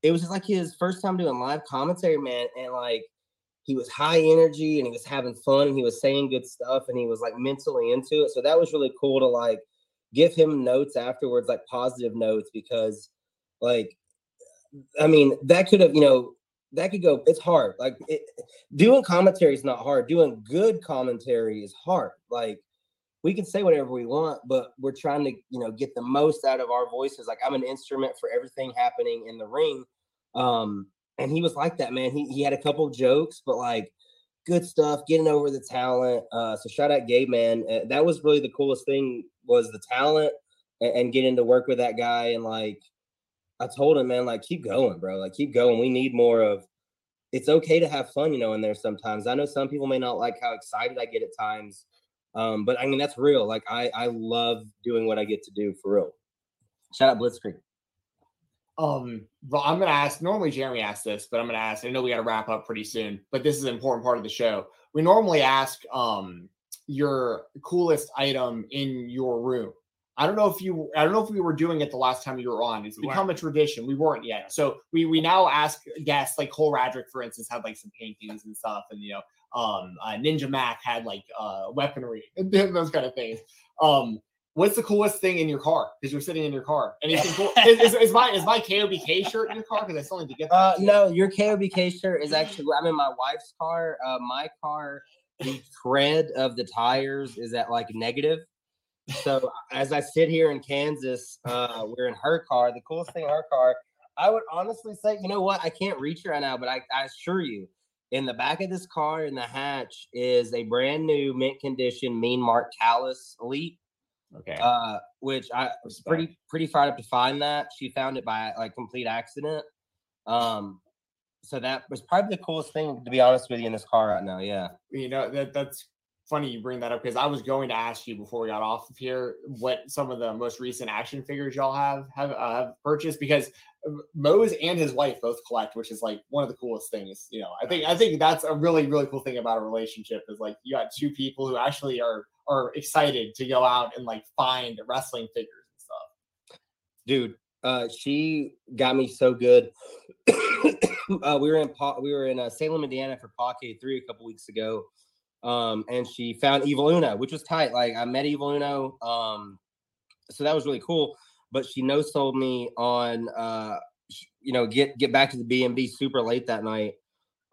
Speaker 4: it was just like his first time doing live commentary, man, and like he was high energy and he was having fun and he was saying good stuff and he was like mentally into it. So that was really cool to like give him notes afterwards, like positive notes, because like I mean, that could have, you know, that could go, it's hard. Like it, doing commentary is not hard. Doing good commentary is hard. Like we can say whatever we want, but we're trying to, you know, get the most out of our voices. Like I'm an instrument for everything happening in the ring. Um, and he was like that, man. He he had a couple jokes, but like good stuff, getting over the talent. Uh, so shout out Gabe, man. Uh, that was really the coolest thing was the talent and, and getting to work with that guy. And like I told him, man, like keep going, bro. Like keep going. We need more of. It's okay to have fun, you know, in there sometimes. I know some people may not like how excited I get at times, um, but I mean that's real. Like I I love doing what I get to do for real. Shout out Blitzkrieg.
Speaker 2: Um, well, I'm gonna ask. Normally, Jeremy asks this, but I'm gonna ask. I know we got to wrap up pretty soon, but this is an important part of the show. We normally ask um your coolest item in your room. I don't know if you. I don't know if we were doing it the last time you were on. It's become a tradition. We weren't yet, so we we now ask guests like Cole Radrick, for instance, had like some paintings and stuff, and you know, um, uh, Ninja Mac had like uh weaponry and those kind of things. Um, what's the coolest thing in your car? Because you're sitting in your car. Anything cool? is, is, is my is my KOBK shirt in your car? Because I still need to get that.
Speaker 4: Uh, no, your KOBK shirt is actually. I'm in my wife's car. Uh, my car, the tread of the tires is at like negative. So as I sit here in Kansas, uh, we're in her car. The coolest thing in her car, I would honestly say, you know what? I can't reach her right now, but I, I assure you, In the back of this car in the hatch is a brand new mint condition Mean Mark Callous Elite,
Speaker 2: Okay.
Speaker 4: uh, which I was pretty pretty fired up to find that. She found it by like complete accident. Um, so that was probably the coolest thing to be honest with you in this car right now. Yeah.
Speaker 2: you know that that's funny you bring that up because I was going to ask you before we got off of here what some of the most recent action figures y'all have have, uh, have purchased because uh, Mose and his wife both collect, which is like one of the coolest things. You know, I think I think that's a really really cool thing about a relationship is like you got two people who actually are are excited to go out and like find wrestling figures and stuff.
Speaker 4: dude uh she got me so good uh we were in Pa- we were in uh, salem indiana for Pocket 3 a couple weeks ago um and she found evil uno which was tight like i met evil uno um so that was really cool but she no sold me on uh you know get get back to the b&b super late that night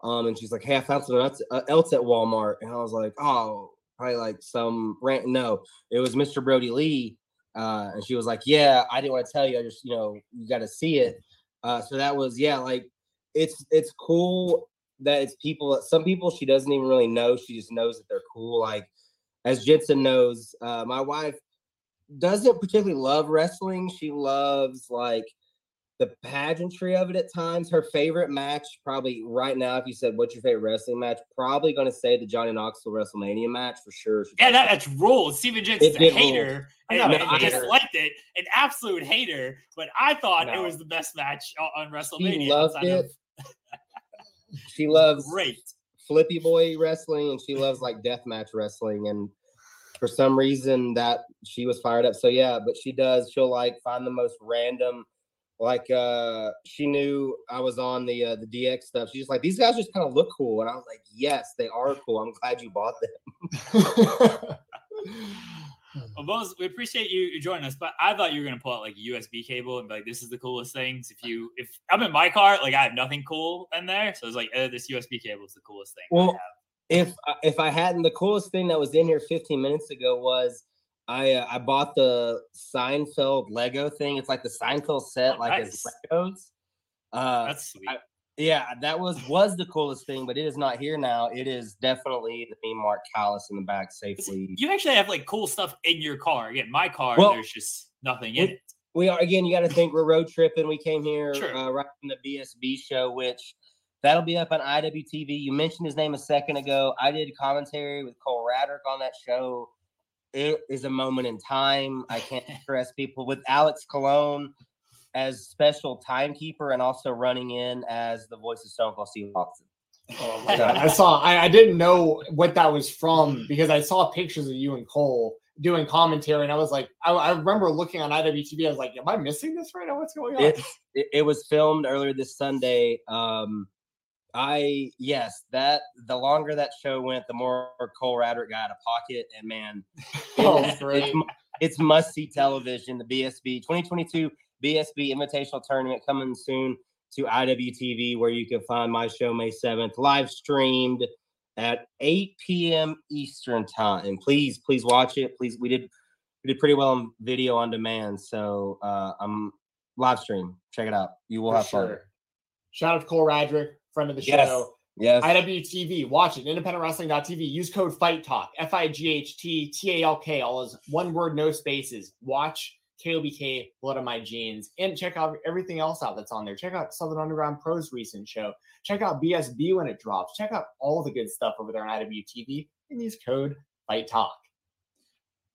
Speaker 4: um and she's like hey i found something else, uh, else at walmart and i was like oh probably like some rant no it was mr brodie lee uh, and she was like, "Yeah, I didn't want to tell you. I just, you know, you got to see it." Uh, so that was, yeah, like it's it's cool that it's people. Some people she doesn't even really know. She just knows that they're cool. Like as Jensen knows, uh, my wife doesn't particularly love wrestling. She loves like the pageantry of it at times. Her favorite match, probably right now, if you said what's your favorite wrestling match, probably going to say the Johnny Knoxville WrestleMania match for sure.
Speaker 5: Yeah, that, that's ruled. Steven Jensen's a hater.
Speaker 2: I'm
Speaker 5: And,
Speaker 2: not a
Speaker 5: and disliked it. An absolute hater. But I thought it was the best match o- on
Speaker 4: She
Speaker 5: WrestleMania.
Speaker 4: loved
Speaker 5: outside of-
Speaker 4: it. She loves
Speaker 5: Great.
Speaker 4: flippy boy wrestling and she loves like deathmatch wrestling and for some reason that she was fired up. So yeah but she does she'll like find the most random like uh she knew i was on the uh the dx stuff. She's just like these guys just kind of look cool. And i was like yes they are cool. I'm glad you bought them
Speaker 5: Well, Mose, we appreciate you joining us, but I thought you were gonna pull out like a USB cable and be like, "This is the coolest things." If you, if I'm in my car, like I have nothing cool in there, so it's like, uh, "This USB cable is the coolest thing." I
Speaker 4: Well,
Speaker 5: have.
Speaker 4: if I- if I hadn't, the coolest thing that was in here 15 minutes ago was I uh, I bought the Seinfeld Lego thing. It's like the Seinfeld set,
Speaker 5: Oh,
Speaker 4: like
Speaker 5: nice.
Speaker 4: as Legos. Uh,
Speaker 5: that's sweet.
Speaker 4: I- yeah, that was was the coolest thing, but it is not here now. It is definitely the theme mark callous in the back safely.
Speaker 5: you actually have like cool stuff in your car. Again, my car,
Speaker 4: Well,
Speaker 5: there's just nothing in
Speaker 4: we-
Speaker 5: it.
Speaker 4: we are again. You got to think we're road tripping. We came here
Speaker 5: Sure.
Speaker 4: uh, right from the BSB show, which that'll be up on IWTV. You mentioned his name a second ago. I did commentary with Cole Radrick on that show. It is a moment in time. I can't stress people with Alex Colon as special timekeeper and also running in as the voice of Stone Cold Steve Austin.
Speaker 2: Oh my god! I saw. I, I didn't know what that was from because I saw pictures of you and Cole doing commentary, and I was like, I, I remember looking on IWTV. I was like, Am I missing this right now? What's going on?
Speaker 4: It's it, it was filmed earlier this Sunday. Um, I yes, that the longer that show went, the more Cole Radrick got out of pocket, and man,
Speaker 2: oh,
Speaker 4: it's,
Speaker 2: great.
Speaker 4: it's must see television. The BSB 2022 BSB Invitational Tournament coming soon to IWTV, where you can find my show May 7th live streamed at 8 p.m. Eastern time. And Please, please watch it. Please, we did we did pretty well on video on demand, so uh, I'm live stream. Check it out. You will
Speaker 2: For
Speaker 4: have fun.
Speaker 2: Shout out to Cole Radrick, friend of the
Speaker 4: Yes.
Speaker 2: show.
Speaker 4: Yes.
Speaker 2: IWTV, watch it. IndependentWrestling.tv. Use code Fight Talk. F I G H T T A L K. All is one word, no spaces. Watch KOBK, Blood on My Jeans, and check out everything else out that's on there. Check out Southern Underground Pro's recent show. Check out BSB when it drops. Check out all the good stuff over there on IWTV and use code Fight Talk.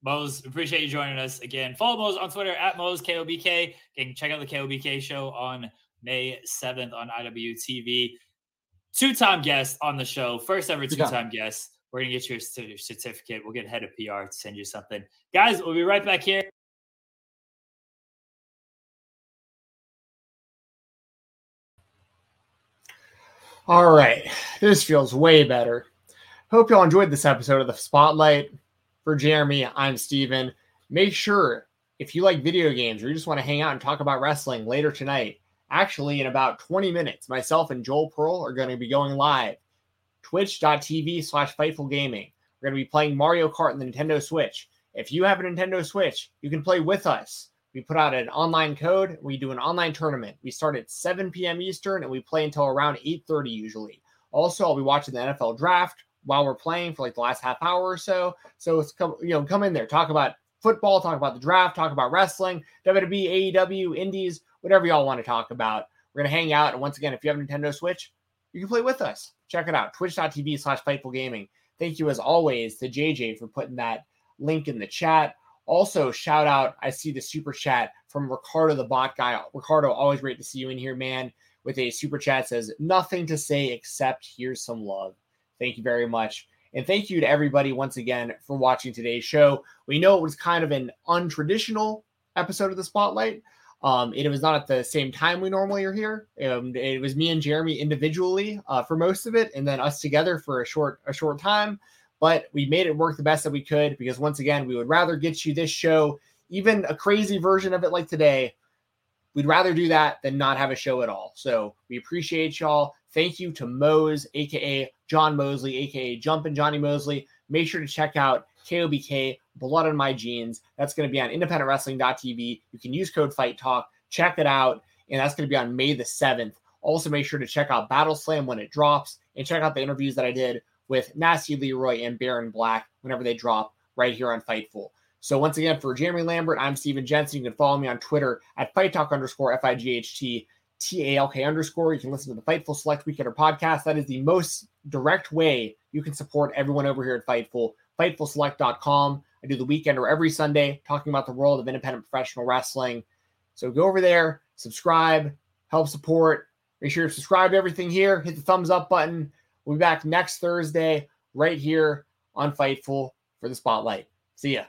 Speaker 5: Mose, appreciate you joining us again. Follow Mose on Twitter at Mose KOBK. Again, check out the KOBK show on May 7th on IWTV. Two time guest on the show, first ever two
Speaker 2: Two-time.
Speaker 5: guest. We're going to get your cer- certificate. We'll get ahead of PR to send you something. Guys, we'll be right back here.
Speaker 2: All right, this feels way better. Hope y'all enjoyed this episode of the Spotlight. For Jeremy, I'm Steven. Make sure if you like video games or you just want to hang out and talk about wrestling later tonight, actually, in about 20 minutes, myself and Joel Pearl are going to be going live. Twitch.tv slash Fightful Gaming. We're going to be playing Mario Kart on the Nintendo Switch. If you have a Nintendo Switch, you can play with us. We put out an online code. We do an online tournament. We start at 7 p.m. Eastern and we play until around 8:30 usually. Also, I'll be watching the NFL draft while we're playing for like the last half hour or so. So it's come, you know, come in there, talk about football, talk about the draft, talk about wrestling, WWE, AEW, Indies, whatever y'all want to talk about. We're gonna hang out. And once again, if you have a Nintendo Switch, you can play with us. Check it out. Twitch.tv slash Fightful Gaming. Thank you as always to JJ for putting that link in the chat. Also, shout out. I see the super chat from Ricardo the bot guy. Ricardo, always great to see you in here, man. With a super chat says nothing to say except here's some love. Thank you very much. And thank you to everybody once again for watching today's show. We know it was kind of an untraditional episode of the Spotlight. Um, it was not at the same time we normally are here. Um, it was me and Jeremy individually uh, for most of it, and then us together for a short a short time. But we made it work the best that we could because once again, we would rather get you this show, even a crazy version of it like today. We'd rather do that than not have a show at all. So we appreciate y'all. Thank you to Mose, aka John Mosley, aka Jumpin' Johnny Mosley. Make sure to check out KOBK Blood on My Jeans. That's going to be on independentwrestling.tv. You can use code Fight Talk. Check it out. And that's going to be on May the 7th. Also, make sure to check out Battle Slam when it drops and check out the interviews that I did with Nasty Leroy and Baron Black whenever they drop right here on Fightful. So once again, for Jeremy Lambert, I'm Steven Jensen. You can follow me on Twitter at Fight Talk underscore F I G H T T A L K underscore. You can listen to the Fightful Select Weekender podcast. That is the most direct way you can support everyone over here at Fightful. FightfulSelect.com. I do the Weekender every Sunday talking about the world of independent professional wrestling. So go over there, subscribe, help support. Make sure you subscribe to everything here. Hit the thumbs up button. We'll be back next Thursday right here on Fightful for the Spotlight. See ya.